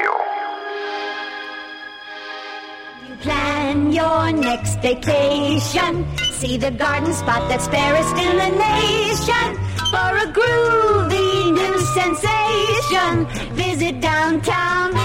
Radio. Plan your next vacation. See the garden spot that's fairest in the nation. For a groovy new sensation, visit downtown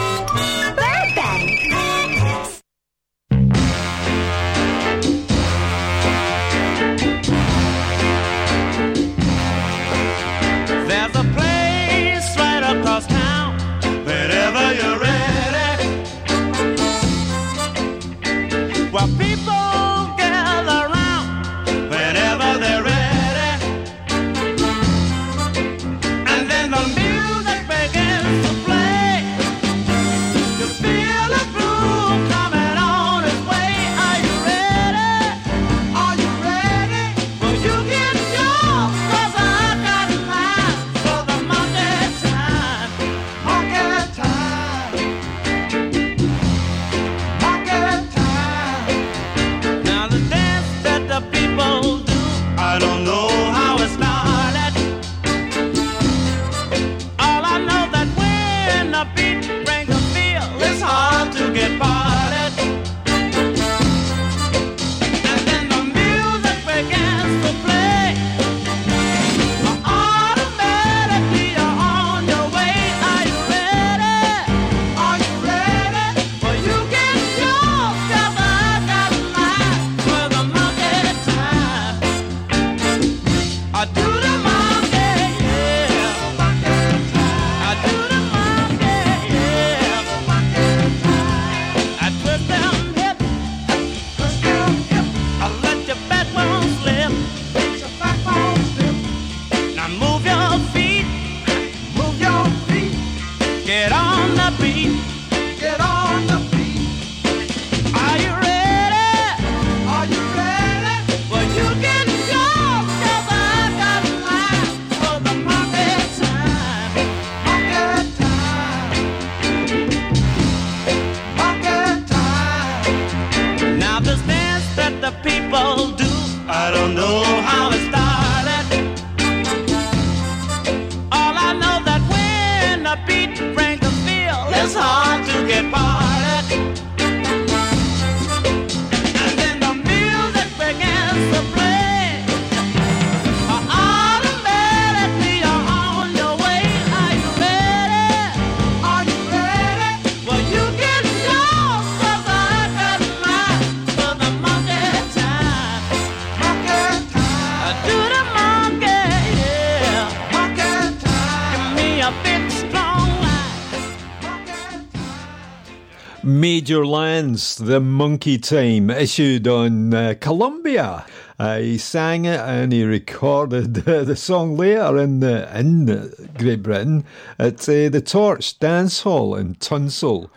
The Monkey Time, issued on uh, Columbia. Uh, he sang it and he recorded the song later in the, in Great Britain at uh, the Torch Dance Hall in Tunstall.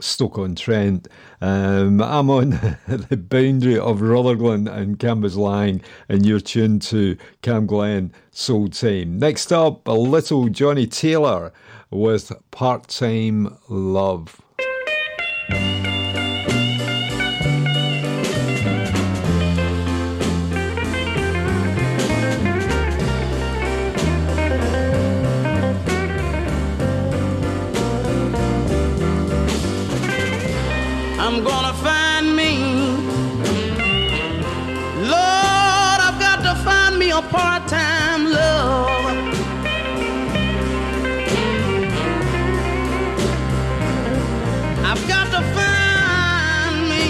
Stoke-on-Trent. Um, I'm on the boundary of Rutherglen and Cambuslang, and you're tuned to Cam Glen Soul Time. Next up, a little Johnnie Taylor with Part-Time Love. I'm gonna find me. Lord, I've got to find me a part time love. I've got to find me.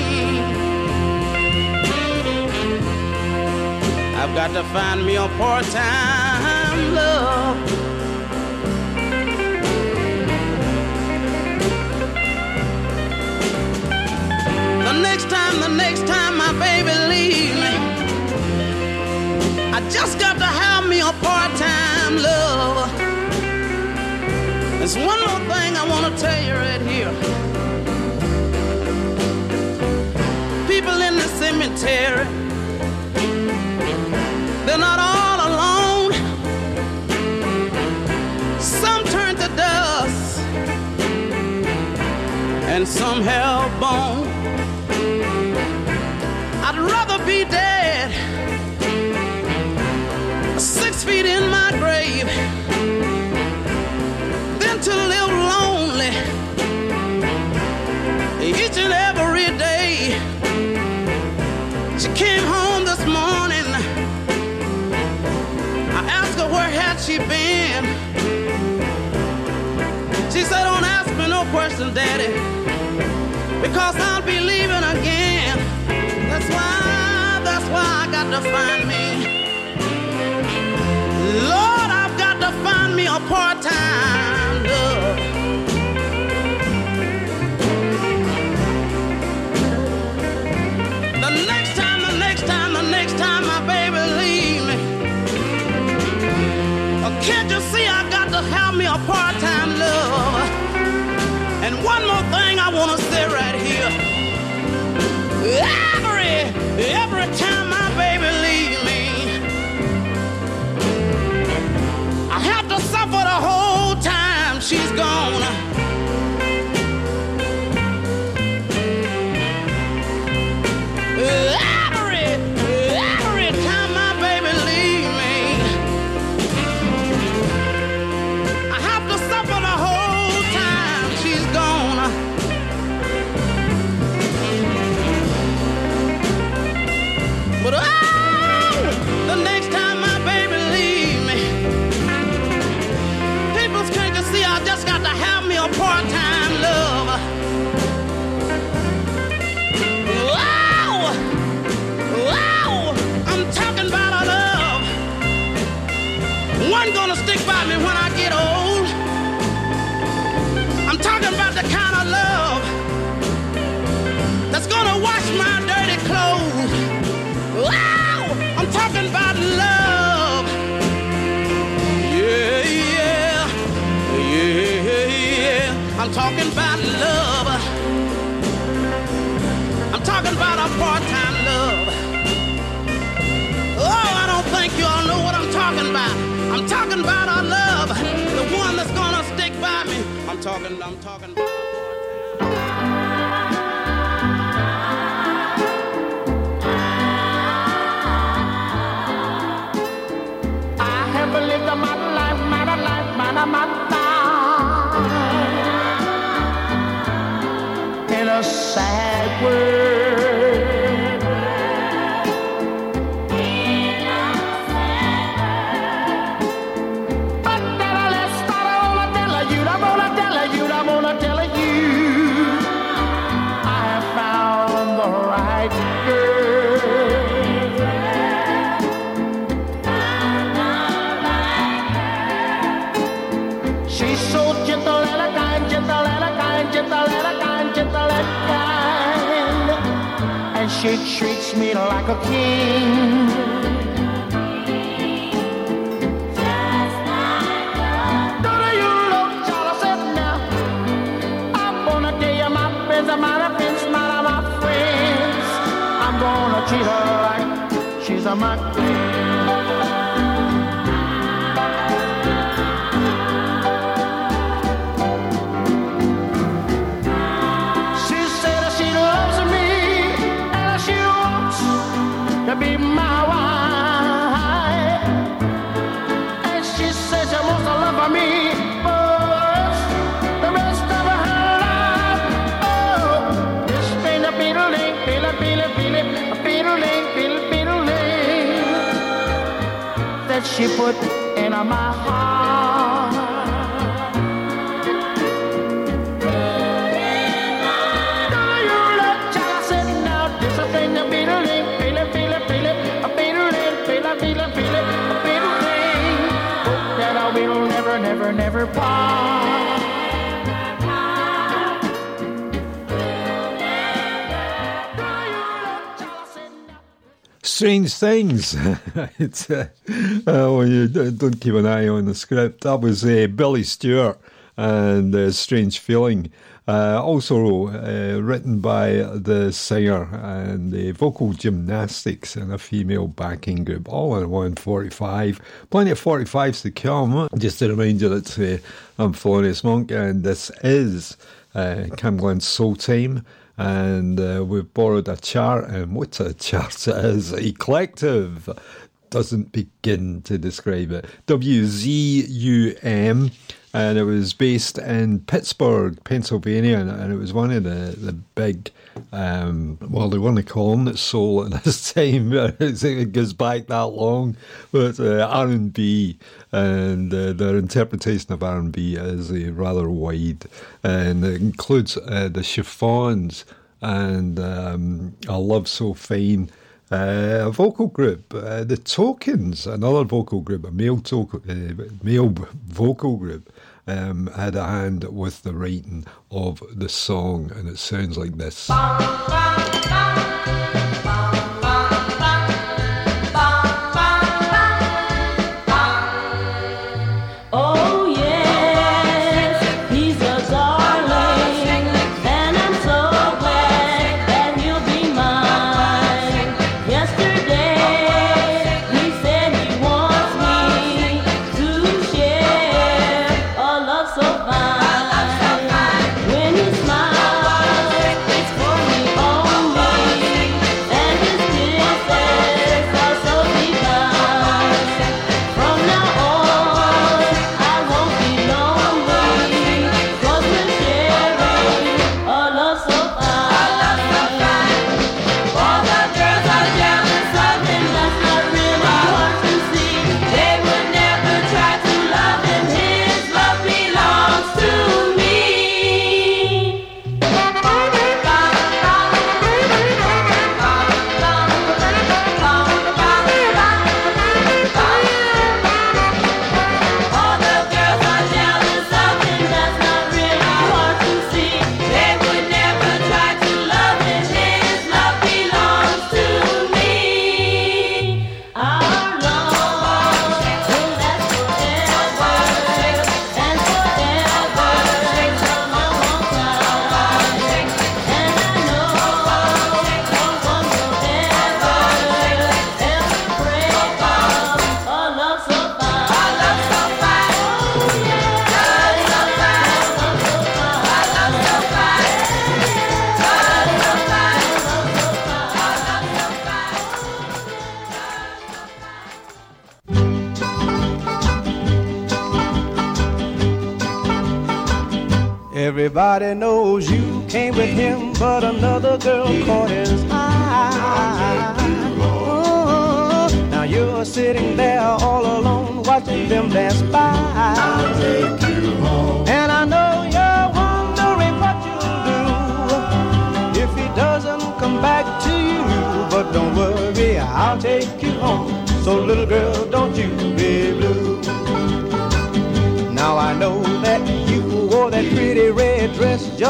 I've got to find me a part time love. Time, the next time my baby leaves me, I just got to have me a part-time love. There's one more thing I want to tell you right here. People in the cemetery, they're not all alone. Some turn to dust, and some have bone. my grave than to live lonely each and every day. She came home this morning. I asked her where had she been. She said, "Don't ask me no question, Daddy, because I'll be leaving again. That's why, that's why I got to find me." Sad me like a king. Don't you now? I'm gonna my my my my friends. I'm gonna treat her like she's a my put in my heart. You look jealous now a a beetle-ling, beetle, beetle, beetle, a beetle-ling, beetle, beetle, beetle, a beetle-ling. Hope that I will never, never, never part. Strange things. it's, uh, uh, you don't keep an eye on the script. That was uh, Billy Stewart and uh, Strange Feeling. Uh, also uh, written by the singer and the vocal gymnastics and a female backing group, all in 145. Plenty of 45s to come. Just a reminder that uh, I'm Florian Monk and this is uh, Camglen Soul Time and uh, we've borrowed a chart, and what a chart it is! A collective doesn't begin to describe it. WZUM and it was based in Pittsburgh, Pennsylvania, and, it was one of the the big. Um, well, they weren't calling it soul at this time. it goes back that long, but uh, R and uh, their interpretation of R and B is uh, rather wide, and it includes uh, the chiffons and um, I love so fine uh, a vocal group, uh, the Tokens, another vocal group, a male, to- uh, male vocal group, um, had a hand with the writing of the song, and it sounds like this.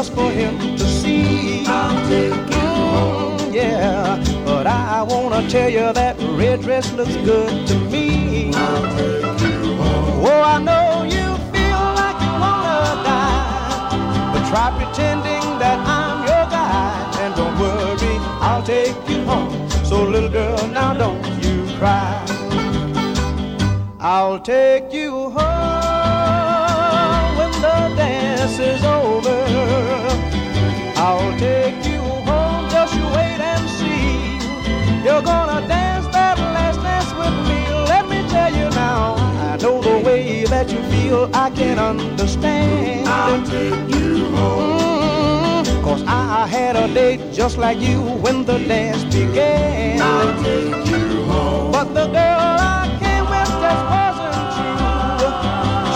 Just for him to see. I'll take you home. Mm, yeah, but I wanna tell you that red dress looks good to me. I'll take you home. Oh, I know you feel like you wanna die, but try pretending that I'm your guy. And don't worry, I'll take you home. So little girl, now don't you cry. I'll take that you feel, I can understand. I'll take you home. Mm-hmm. Cause I had a date just like you when the dance began. I'll take you home. But the girl I came with just wasn't true.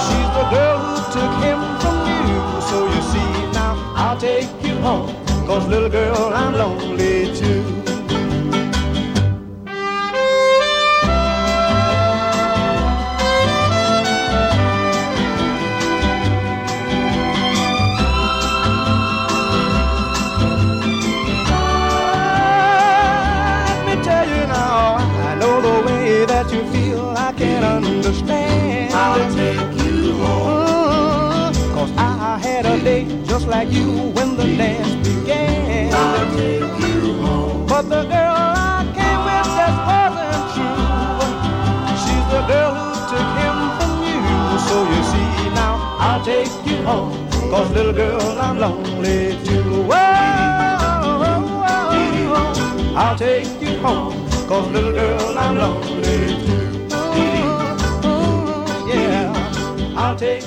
She's the girl who took him from you. So you see now, I'll take you home. Cause little girl, I'm lonely too. Like you when the dance began. I'll take you home. But the girl I came with just wasn't true. She's the girl who took him from you. So you see now, I'll take you home. Cause little girl, I'm lonely too. Whoa, I'll take you home. Cause little girl, I'm lonely too. Yeah, I'll take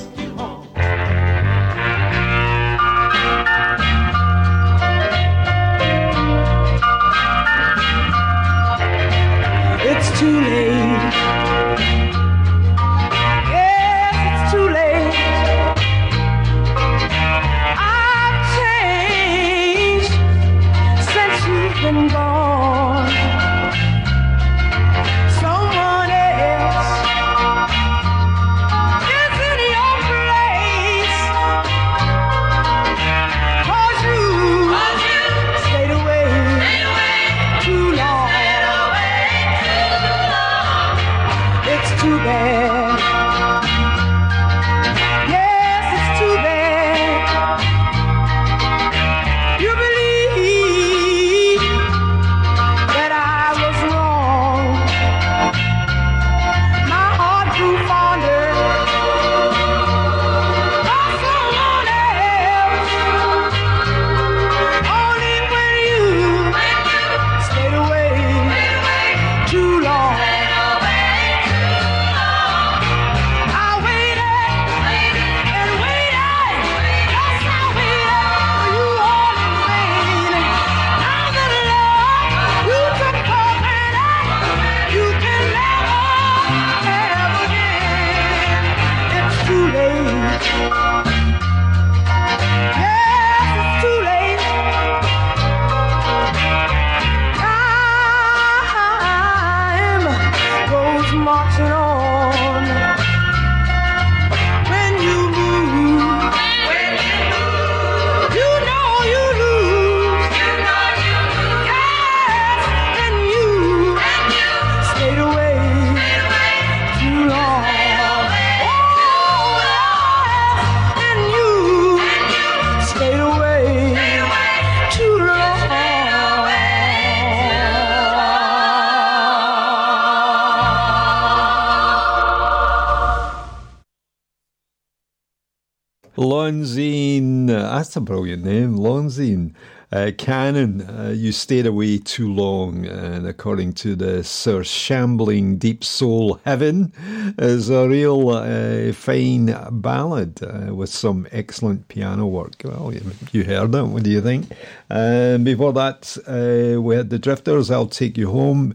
Uh, Canon, uh, you stayed away too long, and according to the Sir Shambling Deep Soul Heaven, is a real uh, fine ballad uh, with some excellent piano work. Well, you, you heard it. What do you think? Um, before that, uh, we had the Drifters. I'll take you home.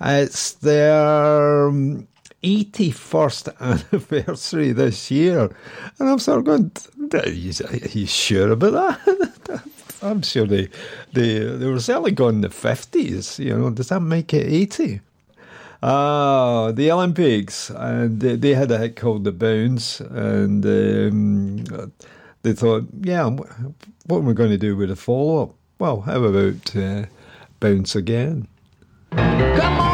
It's their. Um, 81st anniversary this year. And I'm sort of going, are you sure about that? I'm sure they, they, they were certainly going in the 50s. You know, does that make it 80? Ah, the Olympics, and they, they, had a hit called "The Bounce," and um, they thought, "Yeah, what are we going to do with a follow-up? Well, how about uh, bounce again?" Come on.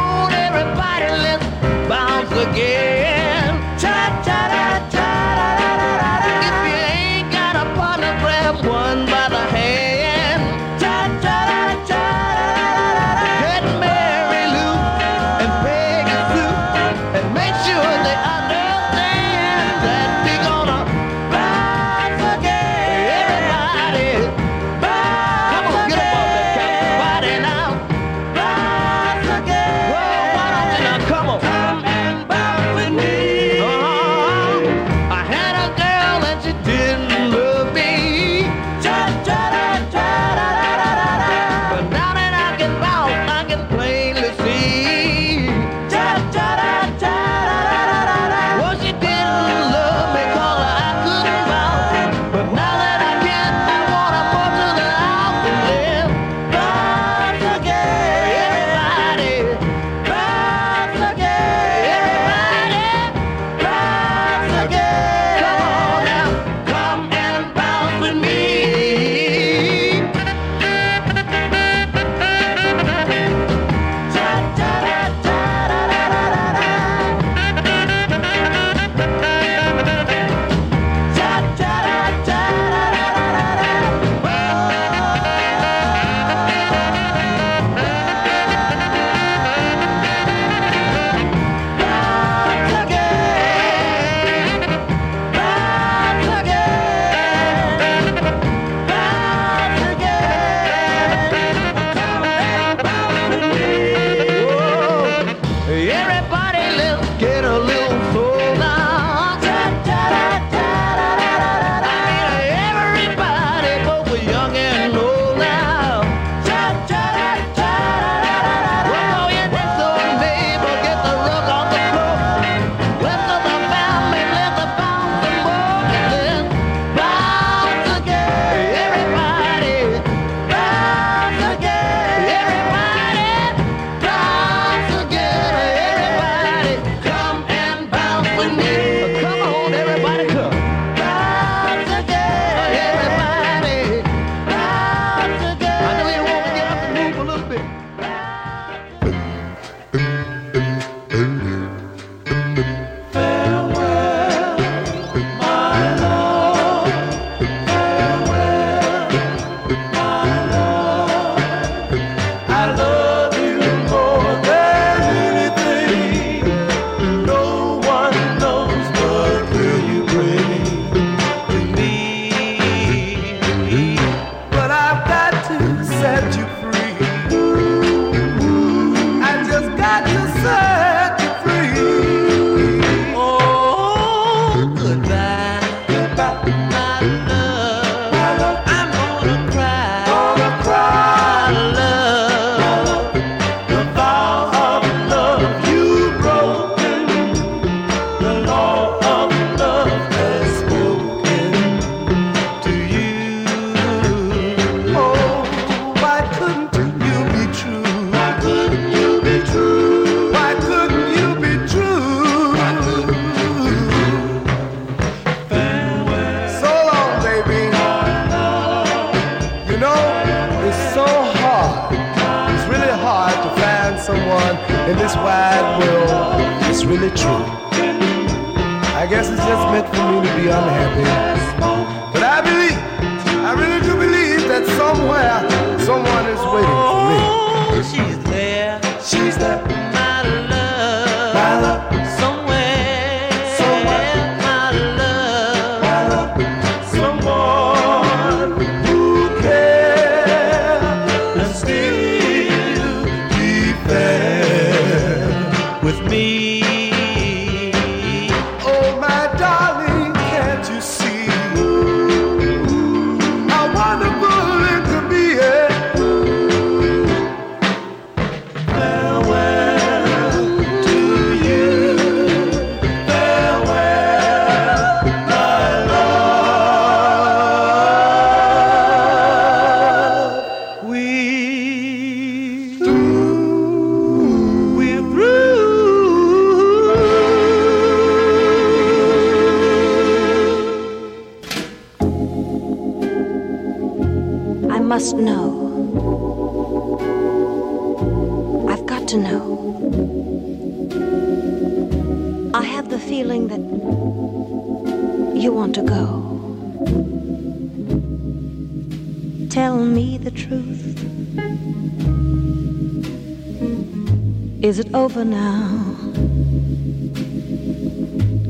Over now?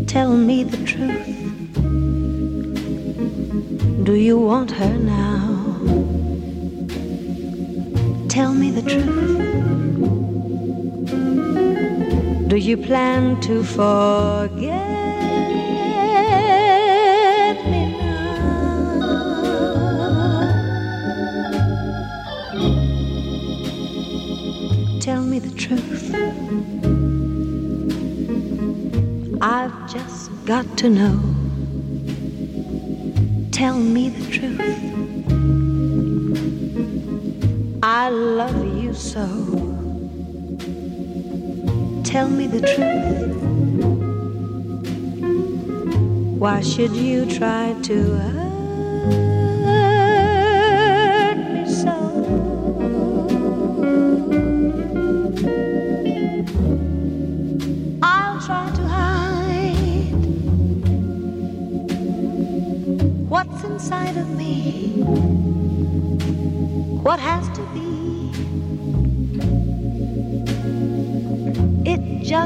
Tell me the truth. Do you want her now? Tell me the truth. Do you plan to forget to know. Tell me the truth. I love you so. Tell me the truth. Why should you try to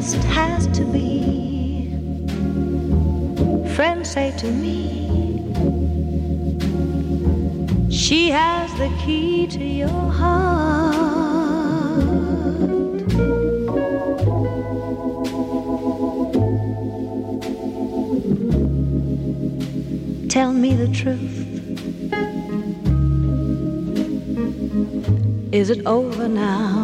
just has to be. Friends say to me, she has the key to your heart. Tell me the truth. Is it over now?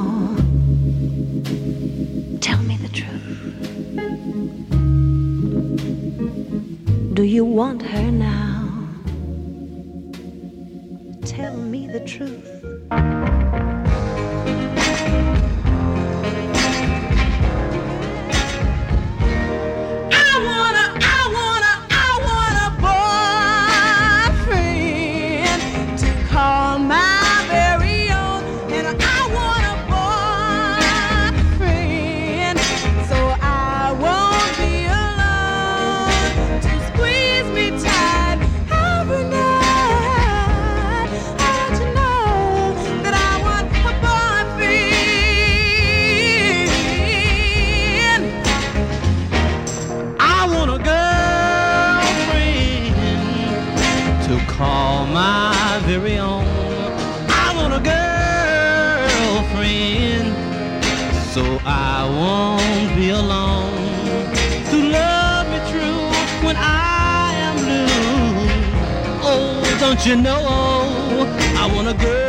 Girlfriend.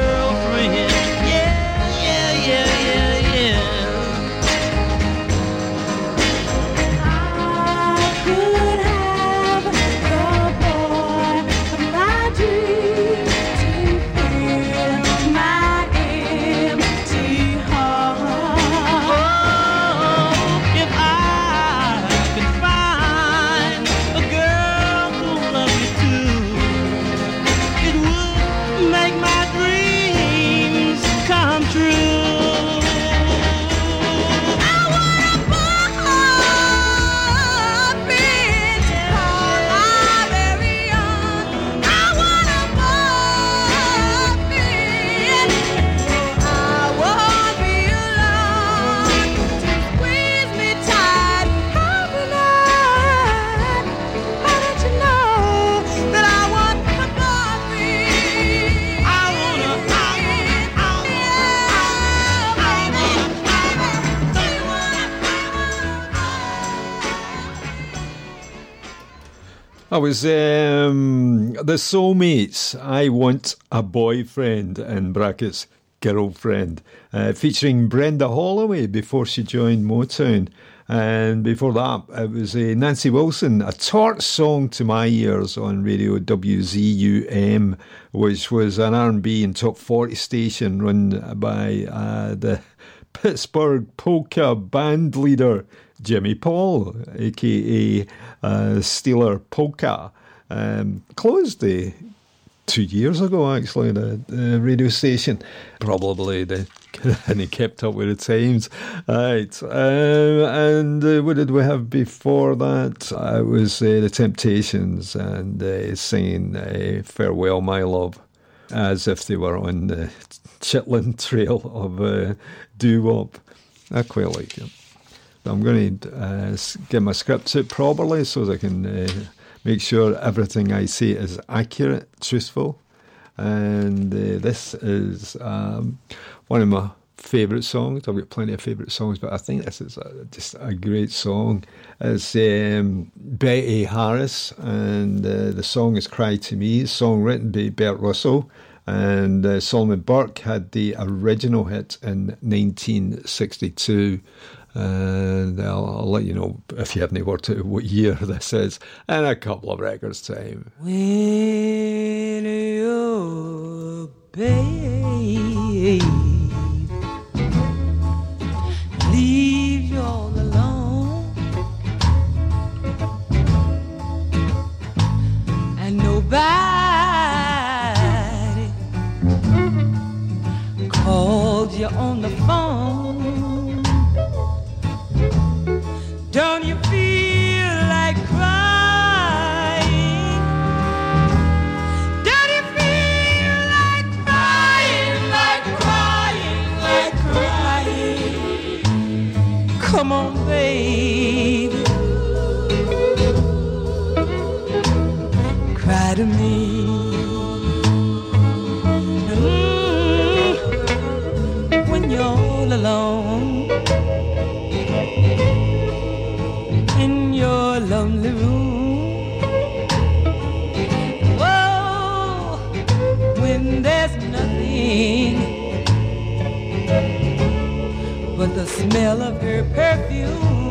That was um, the Soulmates. I want a boyfriend in brackets girlfriend, uh, featuring Brenda Holloway before she joined Motown. And before that, it was uh, Nancy Wilson, a tart song to my ears on radio WZUM, which was an R&B and top 40 station run by uh, the Pittsburgh polka band leader Jimmy Paul, aka uh, Steeler Polka, um, closed the two years ago, actually, the, the radio station. Probably the and he kept up with the times. Right. Uh, and uh, what did we have before that? Uh, it was uh, The Temptations and uh, singing uh, Farewell, My Love, as if they were on the Chitlin Trail of uh, doo wop. I quite like it. I'm going to uh, get my scripts out properly so that I can uh, make sure everything I say is accurate, truthful. And uh, this is um, one of my favourite songs. I've got plenty of favourite songs, but I think this is a, just a great song. It's um, Betty Harris, and uh, the song is Cry to Me, song written by Bert Russell. And uh, Solomon Burke had the original hit in 1962. And I'll, I'll let you know if you have any word to what year this is. In a couple of records' time. When your babe leaves you all alone. And nobody called you on the phone, Come on, baby. Cry to me. Mm, When you're all alone in your lonely room. Whoa, when there's nothing the smell of her perfume.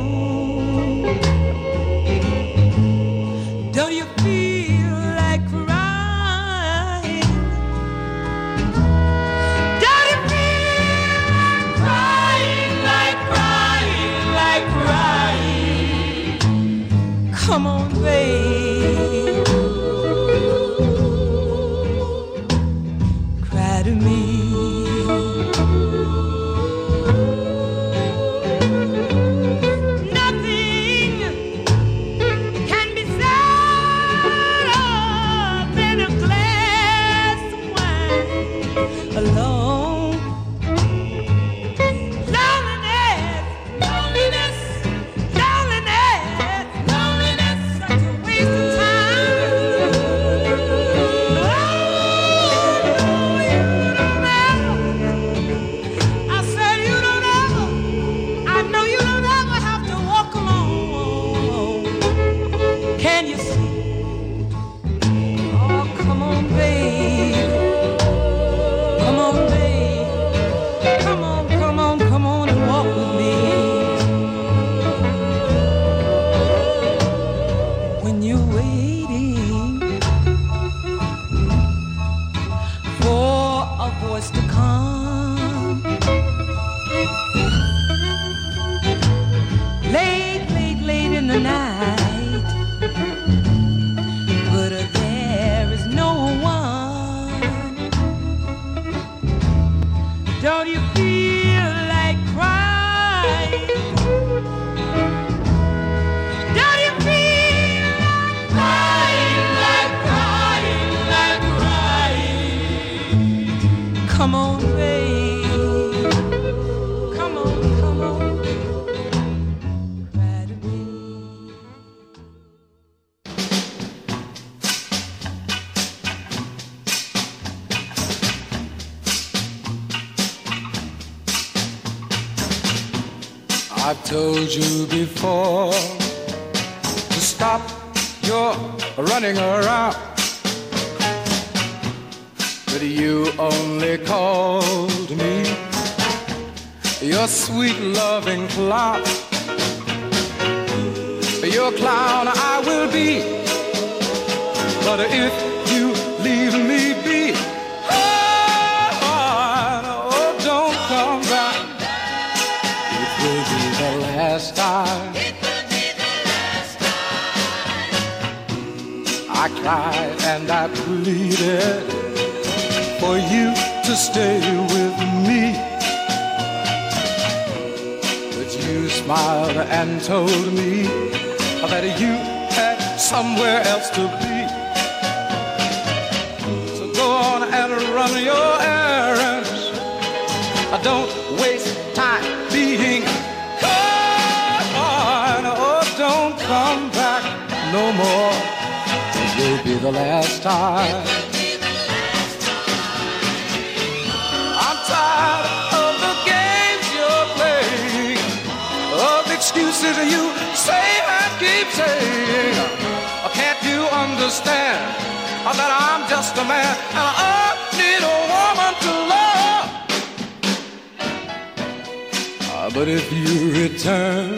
But if you return,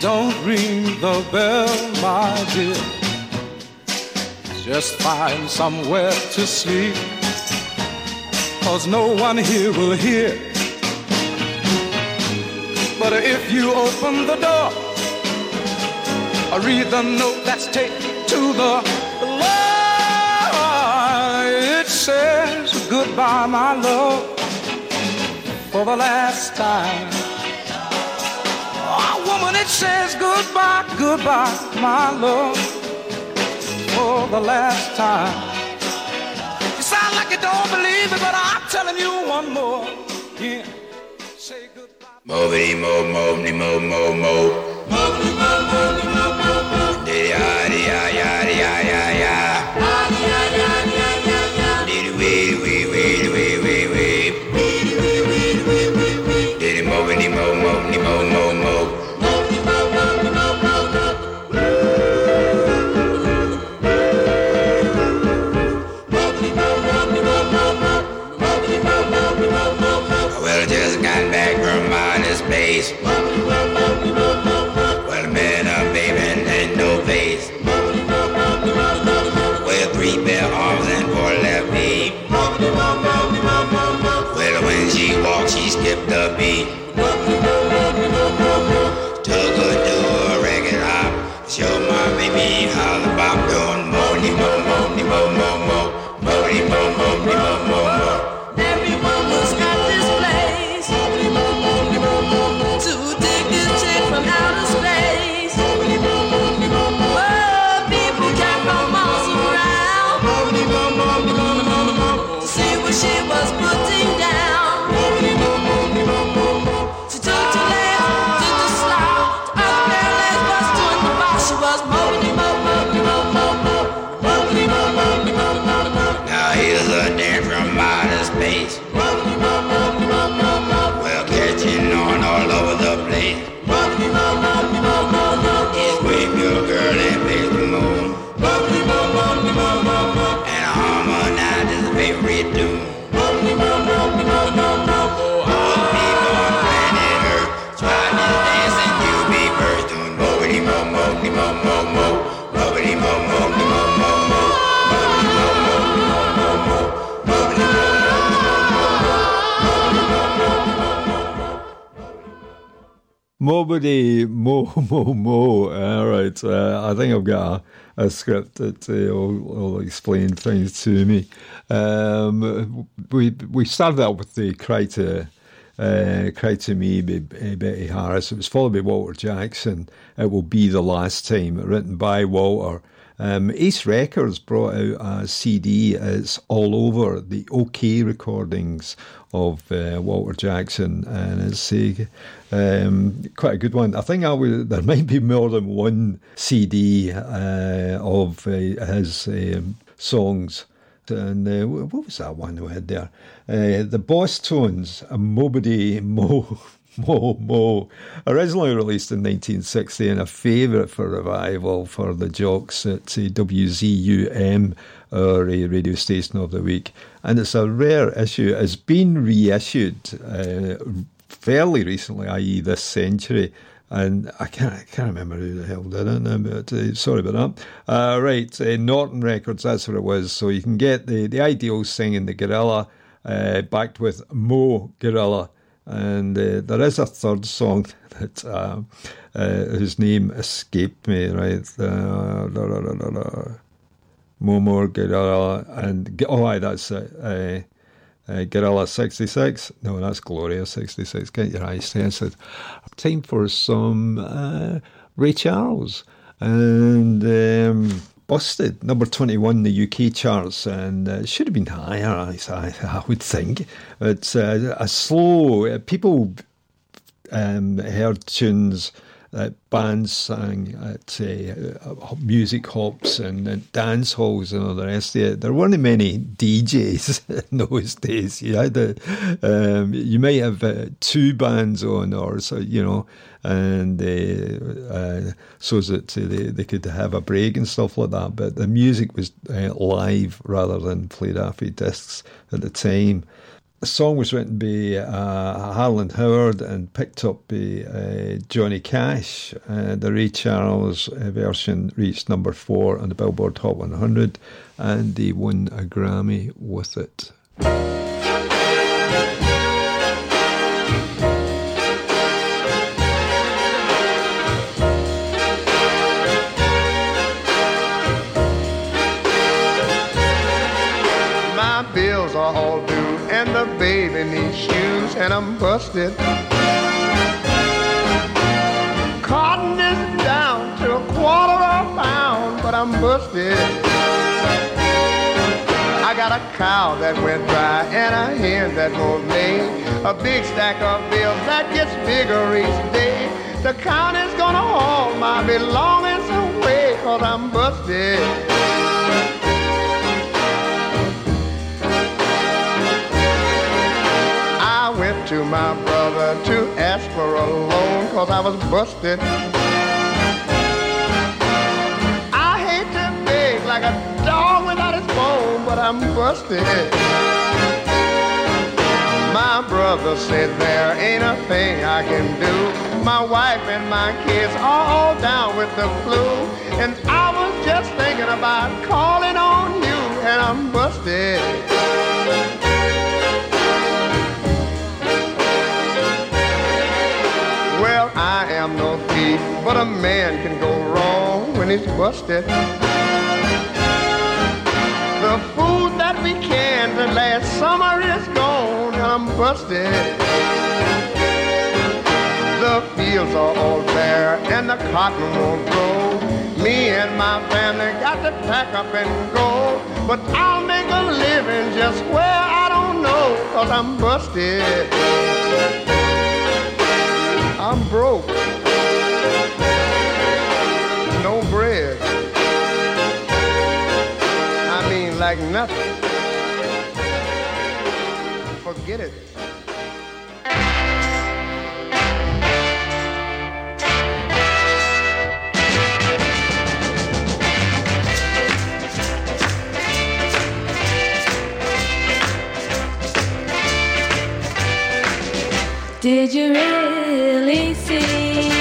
don't ring the bell, my dear. Just find somewhere to sleep, cause no one here will hear. But if you open the door, I read the note that's taped to the line. It says goodbye, my love, for the last time. Oh, woman, it says goodbye, goodbye, my love, for the last time. You sound like you don't believe it, but I'm telling you one more. Yeah. Say goodbye. Mobity mo mo ni mo mo mo. Diddy ah dee ah ya dee ah ya ya. Diddy when she skipped a beat. Mobody Mo Mo Mo. All right, uh, I think I've got a, a script that uh, will, will explain things to me. Um, we we started out with the Cry to uh, Cry to Me uh, Betty Harris. It was followed by Walter Jackson. It will be the last time, written by Walter. Um, Ace Records brought out a CD. It's all over the Okeh recordings of uh, Walter Jackson, and it's uh, um, quite a good one. I think I there might be more than one CD uh, of uh, his um, songs. And uh, what was that one we had there? Uh, the Boss Tones, a Mobody Mo. Mo Mo, originally released in 1960 and a favourite for revival for the jocks at WZUM, our uh, radio station of the week. And it's a rare issue. It's been reissued uh, fairly recently, i.e., this century. And I can't, I can't remember who the hell did it now, but uh, sorry about that. Uh, right, uh, Norton Records, that's what it was. So you can get the, the ideal singing the gorilla, uh, backed with Mo Gorilla And uh, there is a third song that uh, uh, whose name escaped me, right? Uh, da, da, da, da. Momo Gorilla and oh, aye, that's it. Uh, uh, Gorilla 66. No, that's Gloria 66. Get your eyes censored. Time for some uh, Ray Charles. And um, Busted, number 21 in the UK charts, and uh, it should have been higher, I, I, would think. It's uh, a slow, uh, people um, heard tunes that bands sang at uh, music hops and uh, dance halls and all the rest of it. There weren't many DJs in those days. You had um, you might have uh, two bands on, or so you know, and uh, uh, so that they, they could have a break and stuff like that. But the music was uh, live rather than played off of discs at the time. The song was written by uh, Harlan Howard and picked up by uh, Johnny Cash. Uh, the Ray Charles uh, version reached number four on the Billboard Hot 100 and they won a Grammy with it. I'm busted. Cotton is down to a quarter of a pound, but I'm busted. I got a cow that went dry and a hen that won't lay. A big stack of bills that gets bigger each day. The county's gonna haul my belongings away, cause I'm busted. To my brother to ask for a loan cause I was busted. I hate to beg like a dog without his bone, but I'm busted. My brother said there ain't a thing I can do. My wife and my kids are all down with the flu. And I was just thinking about calling on you, and I'm busted. Well, I am no thief, but a man can go wrong when he's busted. The food that we canned last summer is gone, and I'm busted. The fields are all bare, and the cotton won't grow. Me and my family got to pack up and go. But I'll make a living just where I don't know, cause I'm busted. I'm broke. No bread. I mean, like nothing. Forget it. Did you really see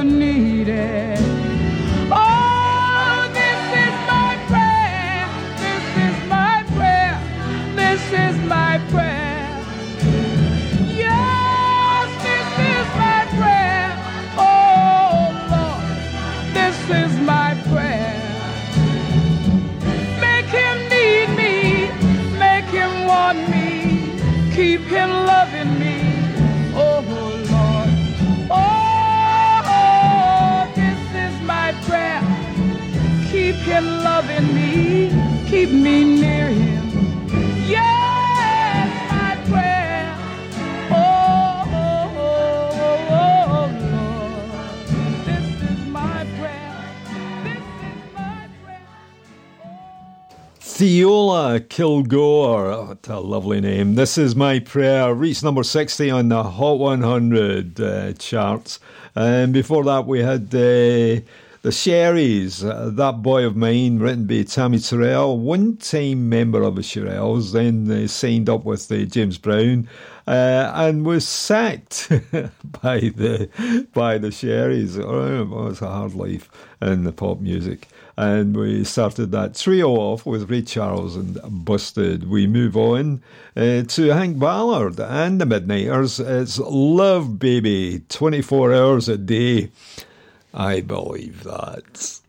have ever needed. Keep me near him. Yes, my prayer. Oh, oh, oh, oh, Lord, this is my prayer. This is my prayer. Theola Kilgore, what a lovely name. This is my prayer. Reached number 60 on the Hot 100 uh, charts. And before that, we had uh, the Sherries, uh, That Boy of Mine, written by Tammi Terrell, one time member of the Shirelles, then signed up with uh, James Brown. Uh, and was sacked by the by the Sherries. Oh, it was a hard life in the pop music. And we started that trio off with Ray Charles and Busted. We move on uh, to Hank Ballard and the Midnighters. It's Love Baby, 24 hours a day. I believe that.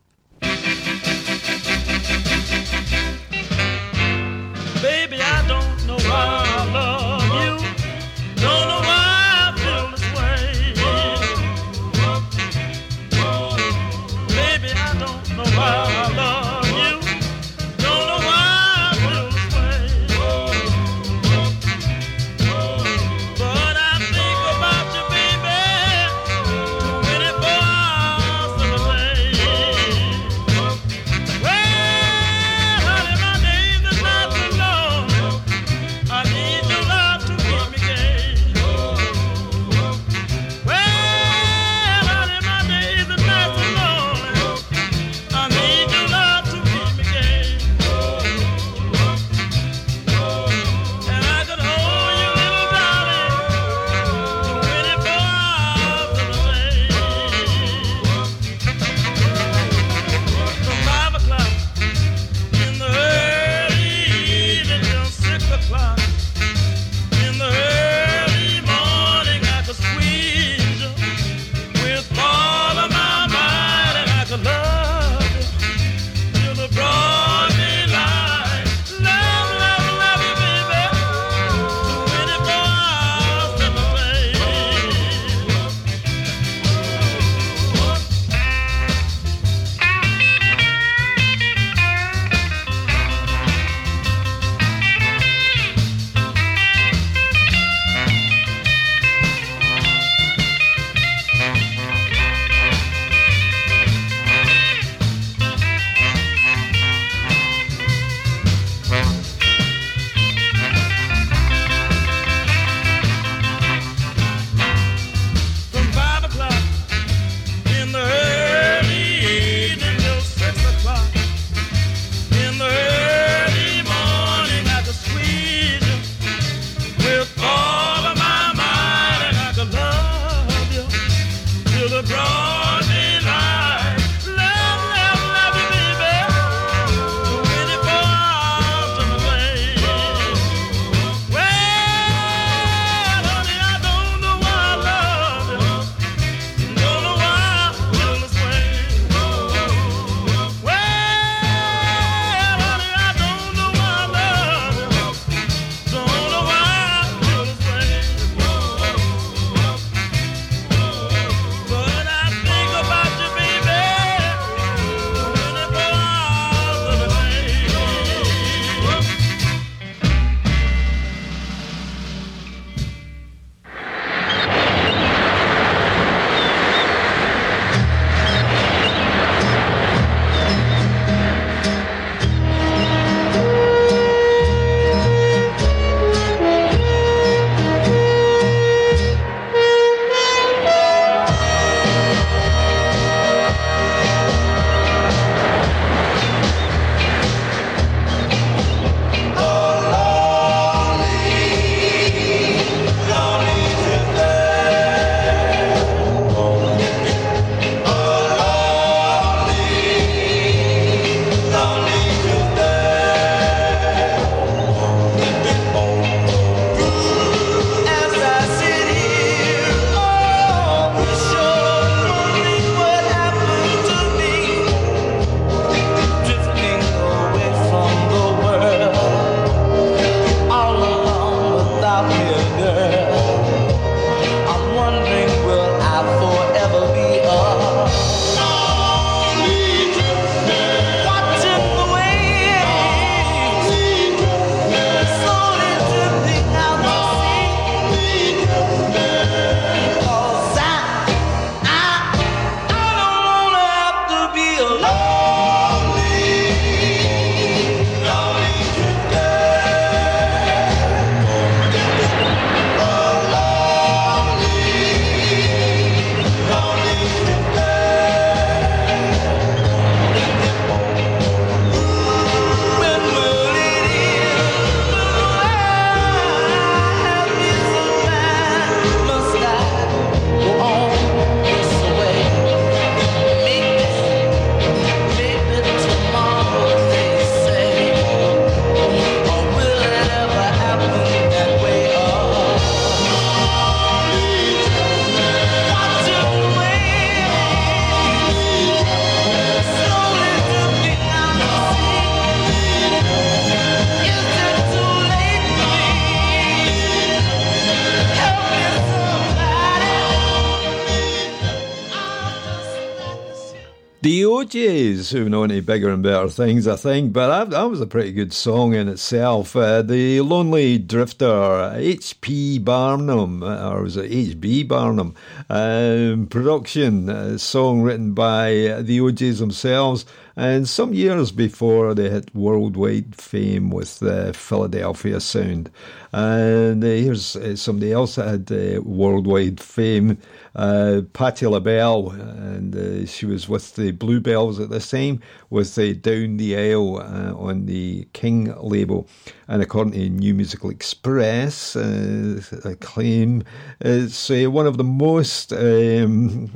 kids who know any bigger and better things, I think. But that, that was a pretty good song in itself. Uh, the Lonely Drifter, H.P. Barnum, uh, or was it H.B. Barnum? Um, production, uh, song written by the O'Jays themselves, and some years before they hit worldwide fame with the Philadelphia Sound. And uh, here's uh, somebody else that had uh, worldwide fame, uh, Patti LaBelle, and she was with the Bluebelles at the time with the Down the Aisle on the King label. And according to New Musical Express, a claim it's one of the most. Um,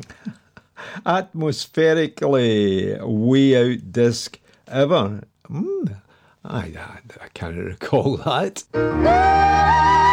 atmospherically way out disc ever. Mm. I, I, I can't recall that.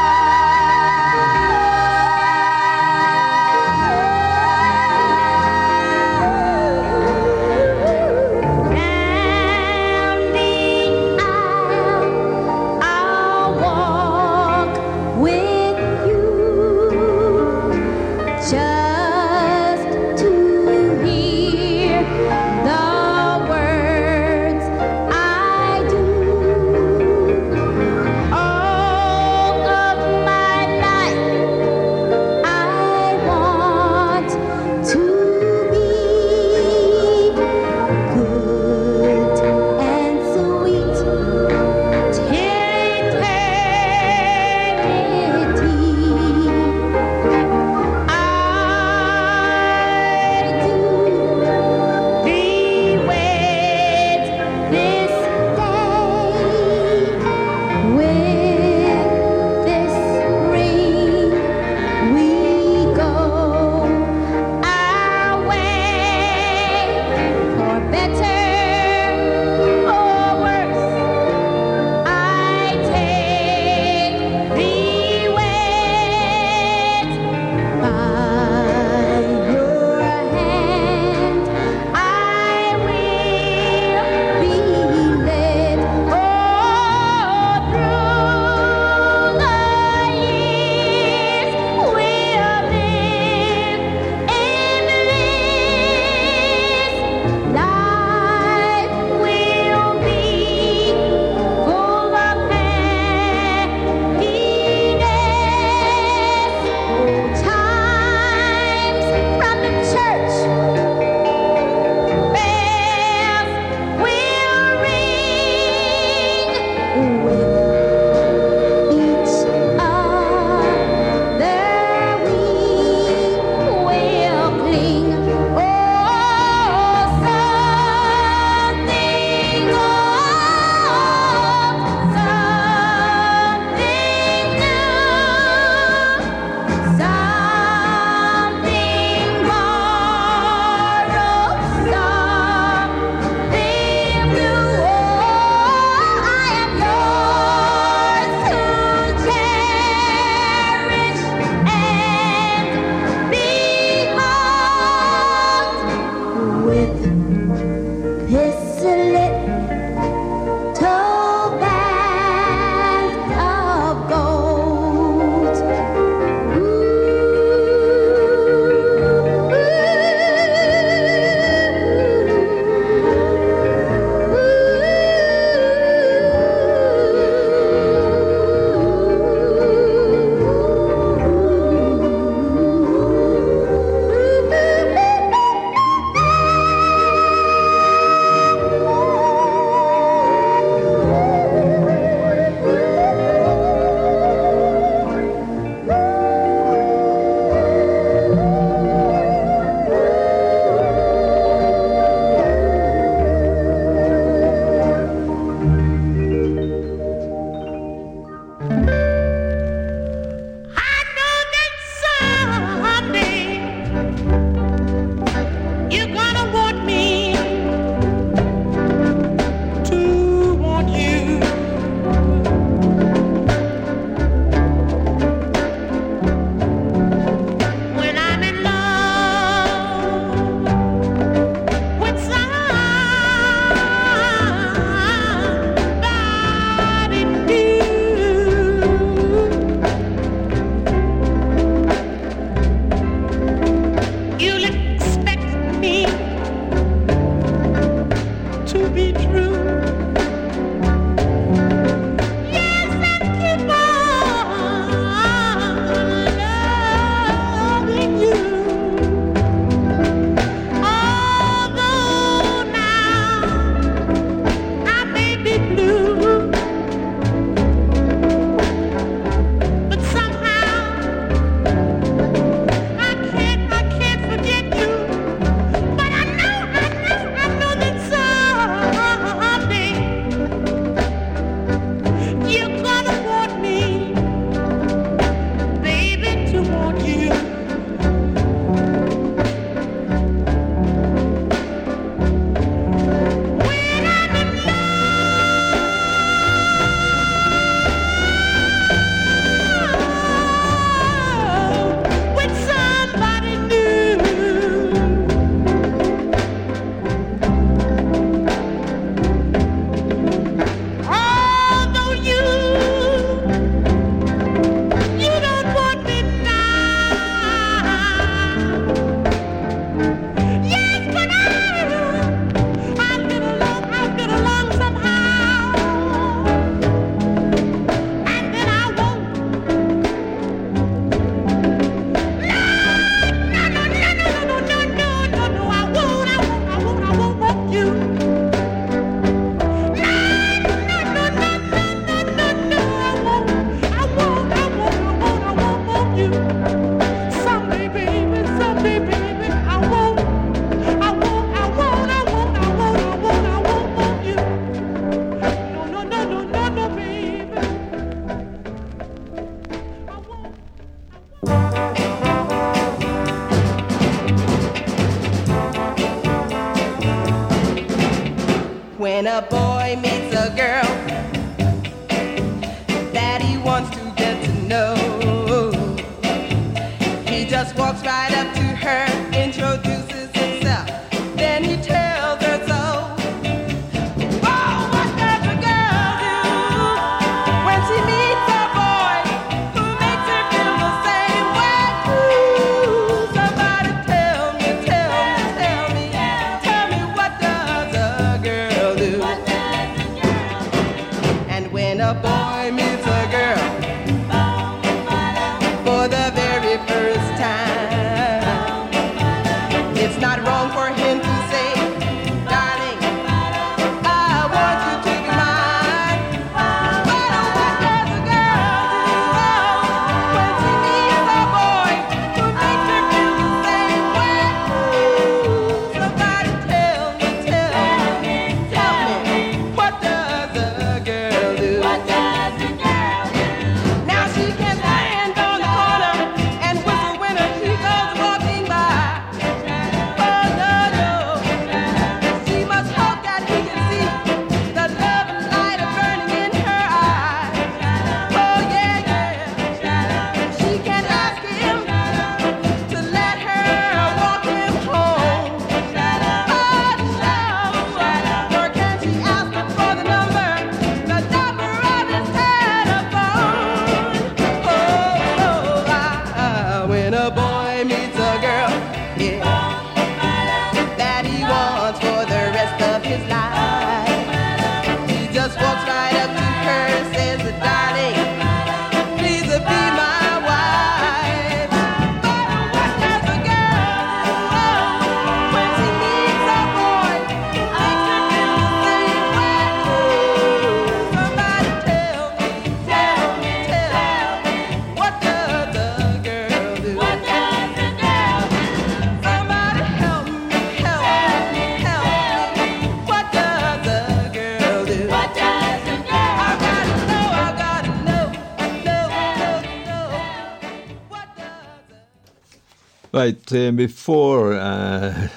um, before uh,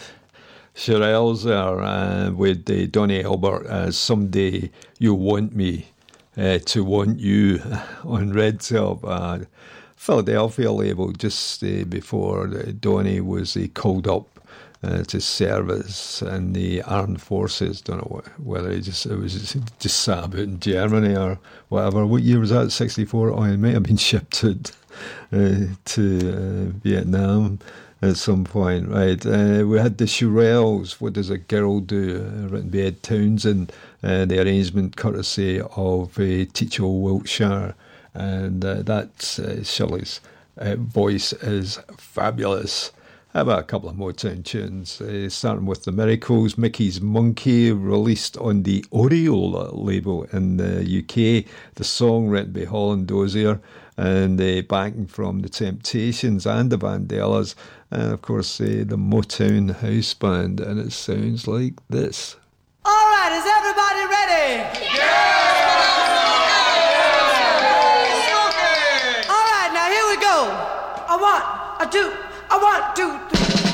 there uh, with uh, Donnie Elbert as Someday You Want Me uh, to Want You on Red Top, uh, Philadelphia label, just uh, before uh, Donny was uh, called up uh, to service in the armed forces. Don't know wh- whether he just it was just, just sat about in Germany or whatever. What year was that? Sixty four. Oh, he might have been shipped to uh, to uh, Vietnam at some point, right? Uh, we had the Shirelles. What does a girl do? Uh, written by Ed Townsend. Uh, the arrangement courtesy of uh, Teacho Wiltshire, and uh, that uh, Shirley's uh, voice is fabulous. How about a couple of Motown tunes? Uh, starting with The Miracles, Mickey's Monkey, released on the Oriole label in the UK. The song written by Holland Dozier, and uh, backing from The Temptations and the Vandellas, and of course uh, the Motown House Band, and it sounds like this. All right, is everybody ready? Yeah! All right, now here we go. I want, I do, I want to. Lumdy,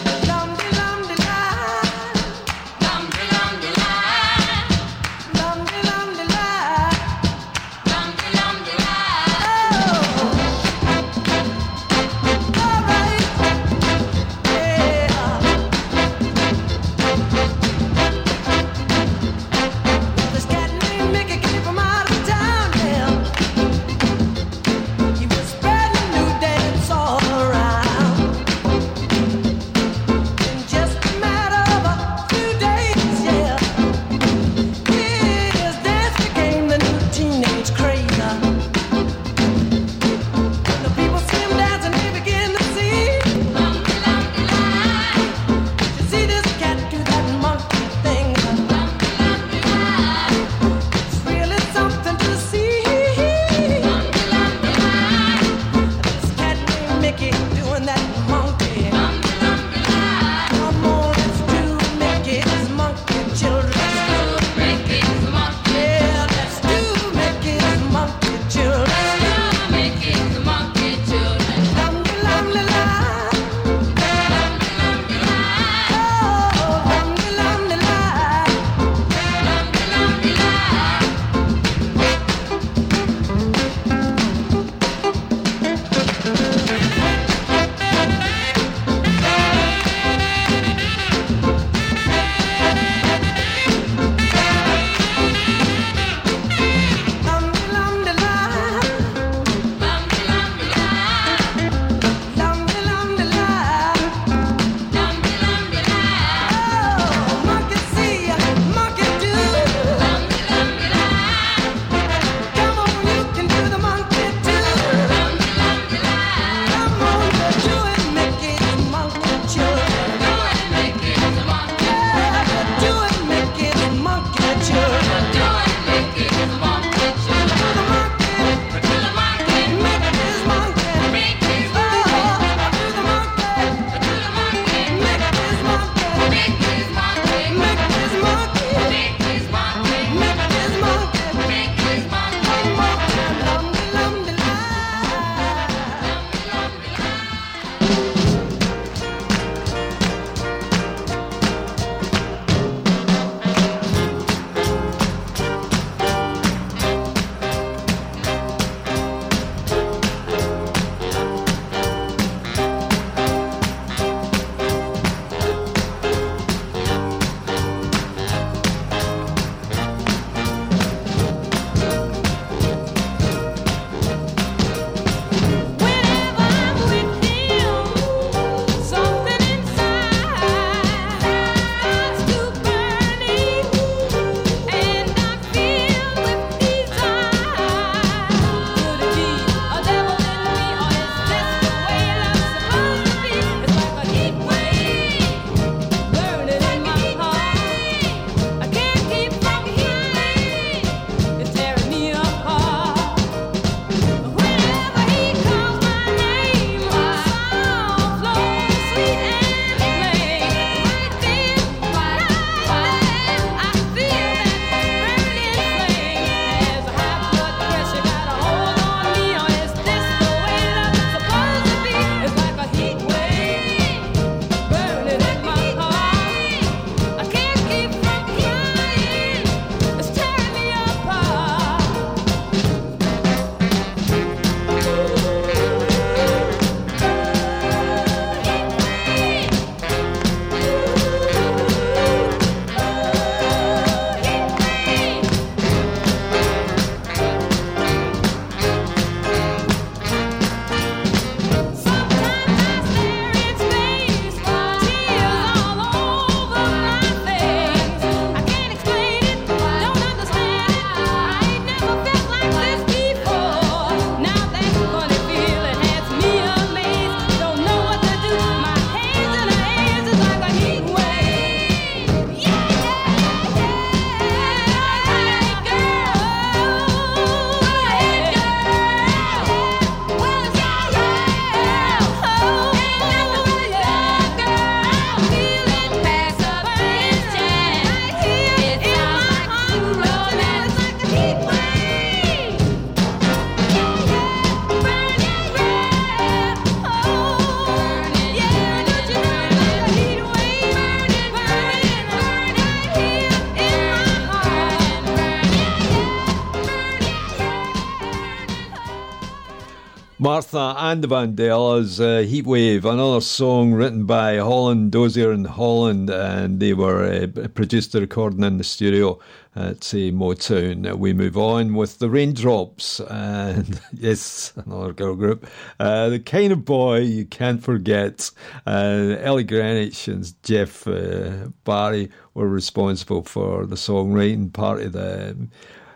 And the Vandellas, uh, Heat Wave, another song written by Holland, Dozier and Holland, and they were uh, produced the recording in the studio at say Motown. We move on with the Raindrops, and yes, another girl group. Uh, the kind of boy you can't forget. Uh, Ellie Greenwich and Jeff uh, Barry were responsible for the songwriting part of the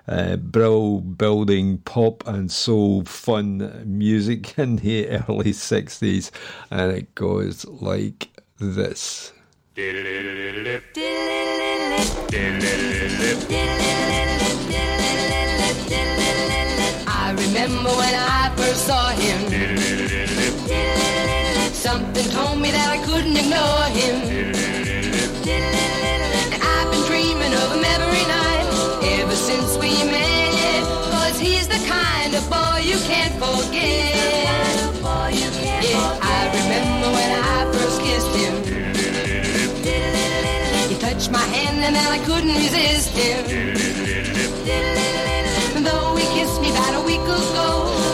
uh, Brill building pop and soul fun music in the early 60s, and it goes like this. I remember when I first saw him. Something told me that I couldn't ignore him. I've been dreaming of him every he's the kind of boy you can't forget. Yeah, I remember when I first kissed him. He touched my hand and then I couldn't resist him. Though he kissed me about a week ago,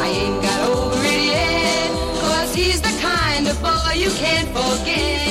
I ain't got over it yet. Cause he's the kind of boy you can't forget.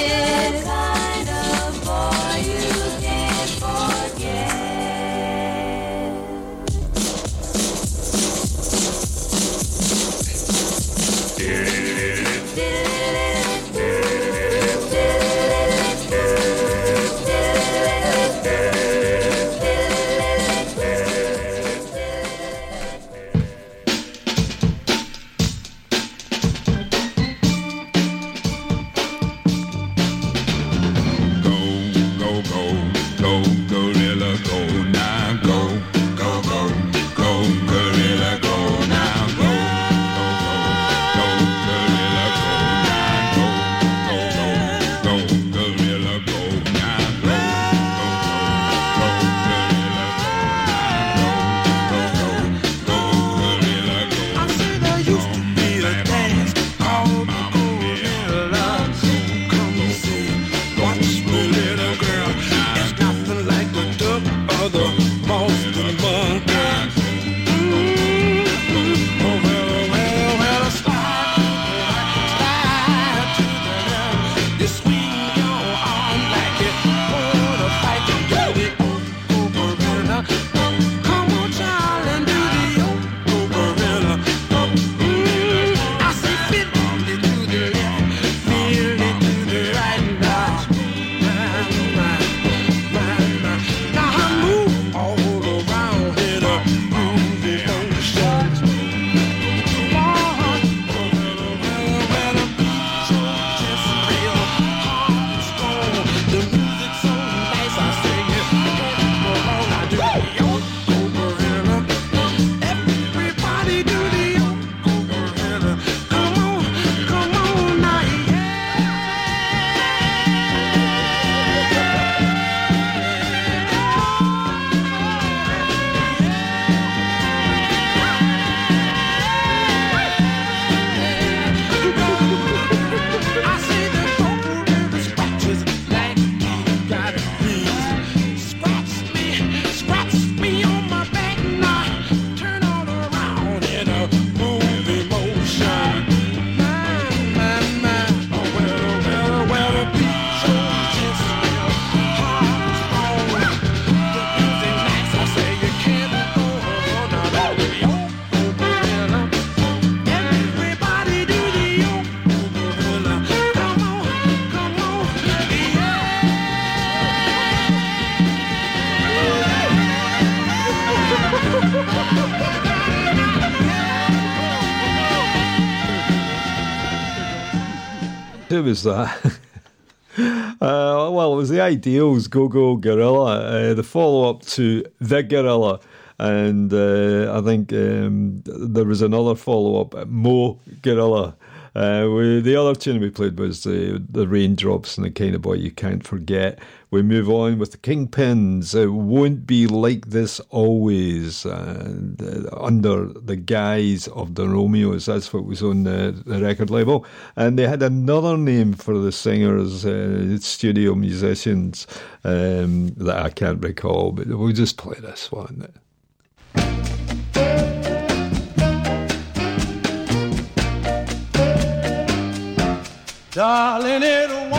Was that? Uh, well, it was the Ideals, Go Go Gorilla, uh, the follow up to The Gorilla. And uh, I think um, there was another follow up, Mo Gorilla. Uh, we, the other tune we played was the, the Raindrops and the Kind of Boy You Can't Forget. We move on with the Kingpins. It won't be like this always. Uh, under the guise of the Romeos, that's what was on the, the record label. And they had another name for the singers, uh, studio musicians, um, that I can't recall, but we'll just play this one. Darling, it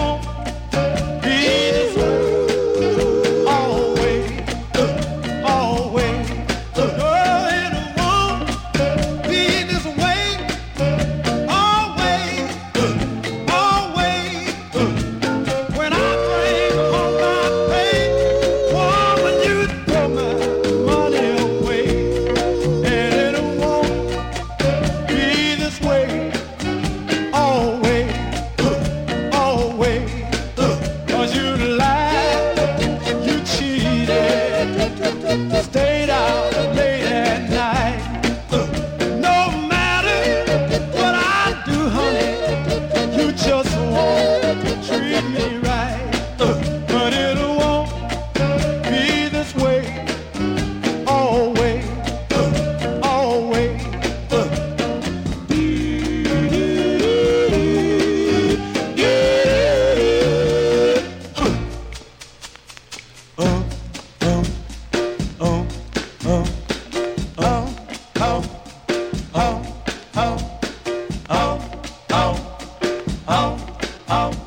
oh.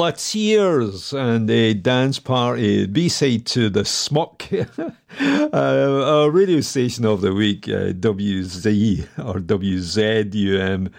Chocolatiers and a dance party, B side to the smock. uh, radio station of the week, uh, WZ or WZUM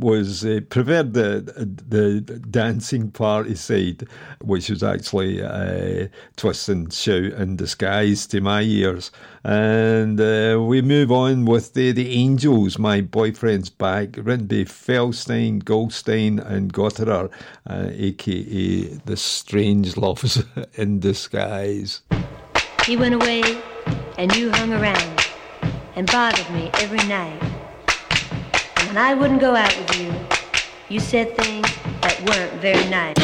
was uh, preferred the the dancing party side, which was actually uh, a twist and shout in disguise to my ears. And uh, we move on with the the Angels, my boyfriend's back, written by Felstein, Goldstein, and Gottehrer, uh, aka the Strangeloves in Disguise. He went away, and you hung around, and bothered me every night and I wouldn't go out with you. You said things that weren't very nice.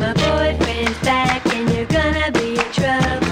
My boyfriend's back, and you're gonna be in trouble.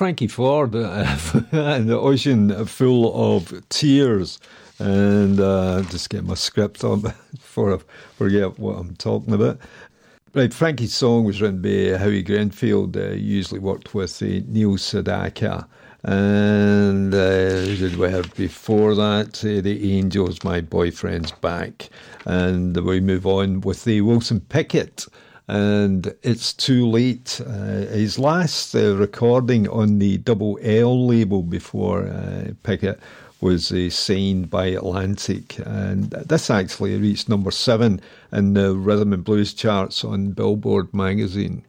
Frankie Ford and the ocean full of tears. And uh, just get my script on before I forget what I'm talking about. Right, Frankie's song was written by Howie Greenfield. Uh, usually worked with uh, Neil Sedaka. And uh, did we have before that? Uh, the Angels, My Boyfriend's Back. And we move on with the Wilson Pickett and it's too late. Uh, his last uh, recording on the Double L label before uh, Pickett was uh, signed by Atlantic, and this actually reached number seven in the rhythm and blues charts on Billboard magazine.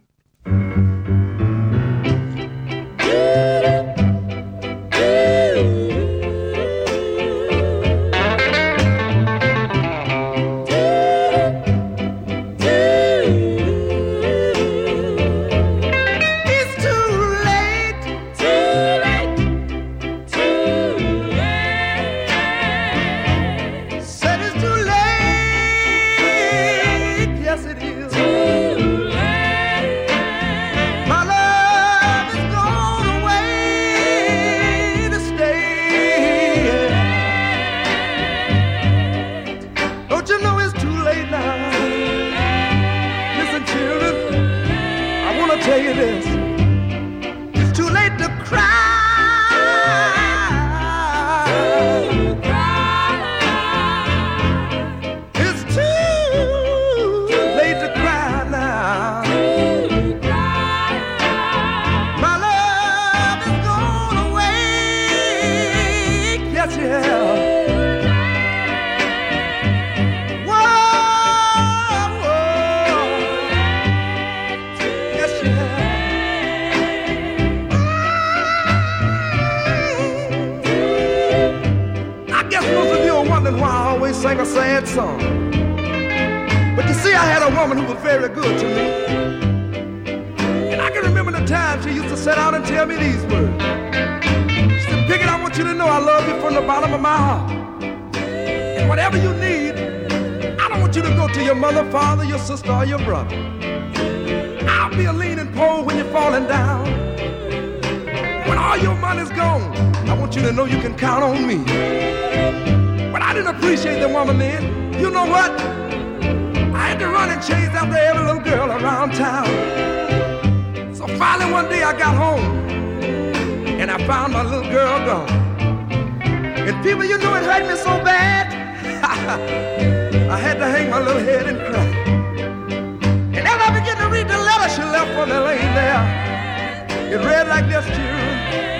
She said, Pickett, I want you to know I love you from the bottom of my heart. And whatever you need, I don't want you to go to your mother, father, your sister, or your brother. I'll be a leaning pole when you're falling down. When all your money's gone, I want you to know you can count on me. But I didn't appreciate the woman then. You know what? I had to run and chase after every little girl around town. So finally one day I got home and I found my little girl gone. And people, you know it hurt me so bad. I had to hang my little head and cry. And as I began to read the letter she left for me laying there, it read like this, children.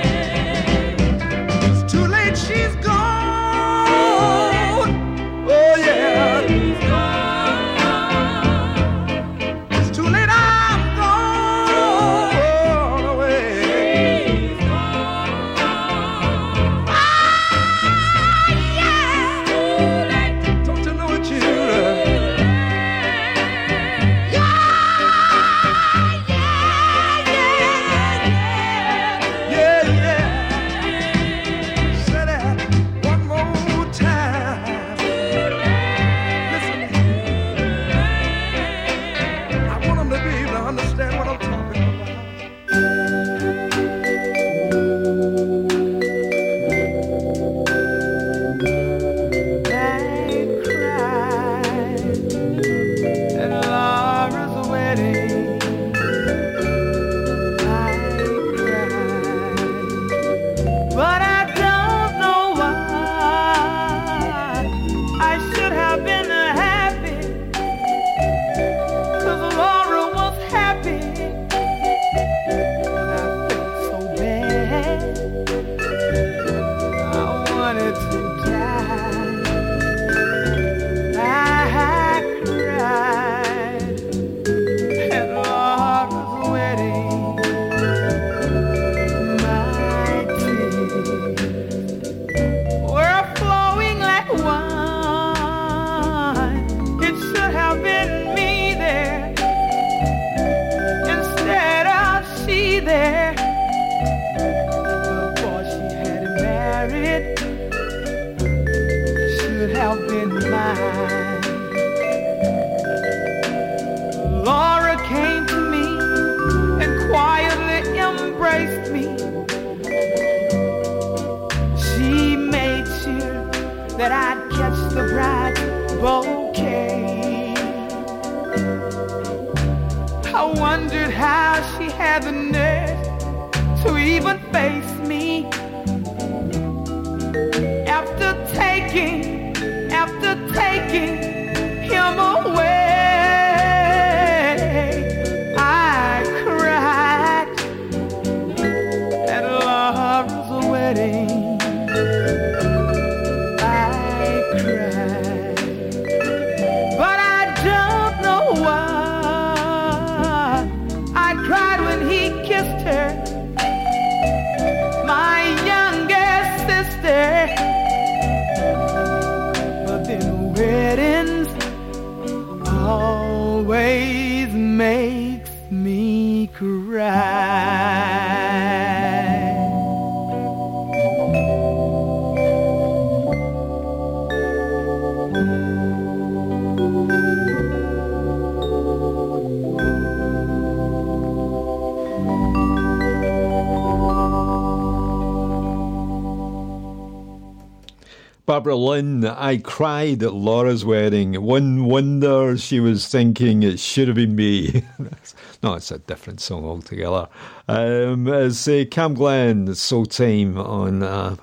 Barbara Lynn. I cried at Laura's wedding. One wonder she was thinking it should have been me. no, it's a different song altogether. Um, it's uh, CamGlen, Soul Time on uh,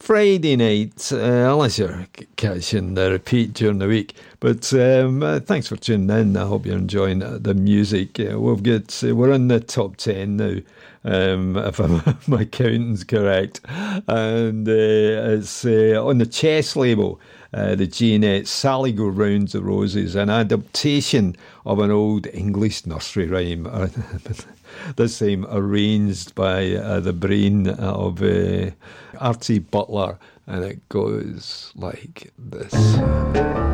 Friday night, uh, unless you're catching the repeat during the week. But um, uh, thanks for tuning in. I hope you're enjoying uh, the music. Uh, we've got, uh, we're in the top 10 now. Um, if my counting's correct and uh, it's uh, on the chess label. Uh, the Jeanette, Sally Go Round the Roses, an adaptation of an old English nursery rhyme, The same arranged by uh, the brain of uh, Artie Butler, and it goes like this.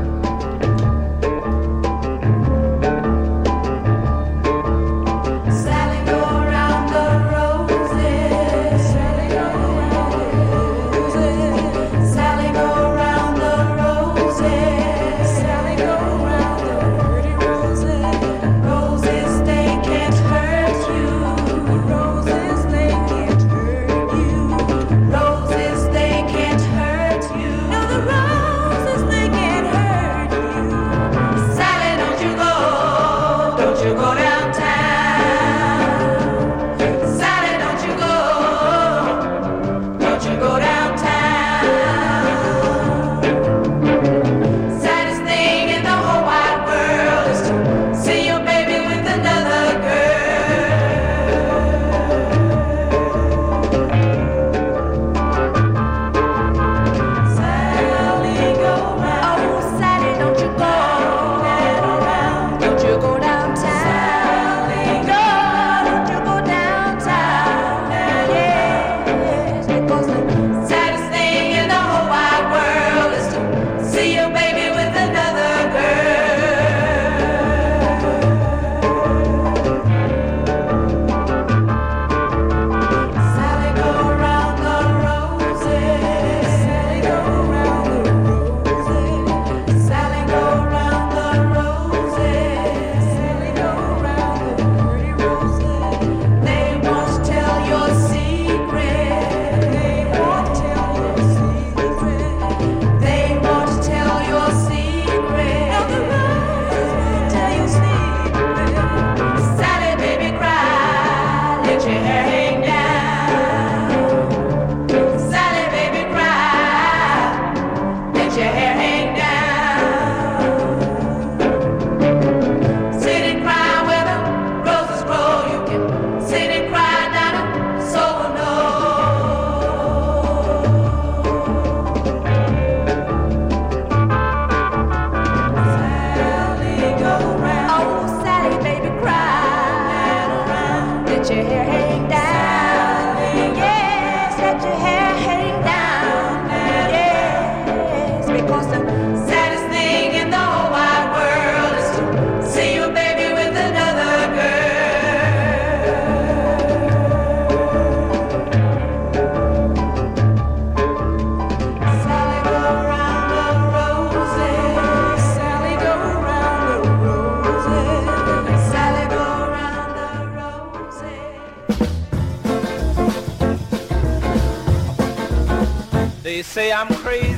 say I'm crazy.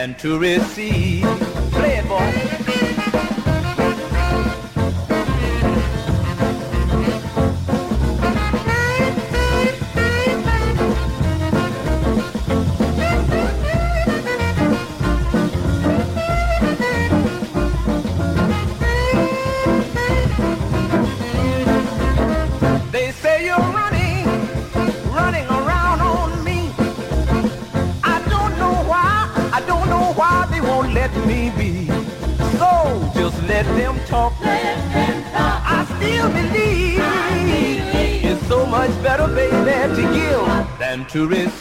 Than to receive. Play it, boy. Than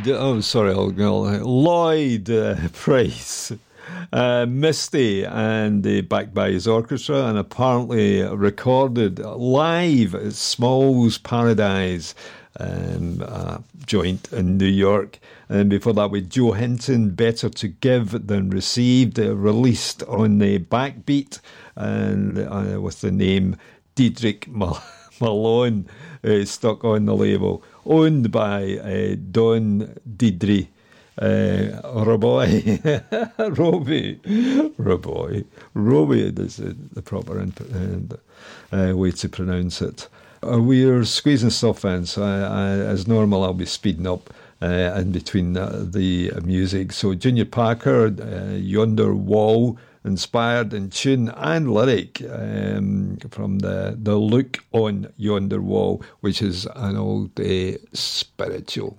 Lloyd, oh, sorry, I'll go. Lloyd uh, Price, uh, Misty, and uh, backed by his orchestra, and apparently recorded live at Smalls Paradise um, a joint in New York. And before that, with Joe Hinton, Better to Give Than Received, uh, released on the Backbeat and uh, with the name Deadric Mal- Malone uh, stuck on the label, owned by uh, Don Diedrich. Uh, Roboy, Robey, Roboy, Robey is the, proper uh, way to pronounce it. Uh, we're squeezing stuff in, so I, I, as normal, I'll be speeding up uh, in between the music. So, Junior Parker, uh, Yonder Wall, inspired in tune and lyric um, from the, the look on Yonder Wall, which is an old uh, spiritual.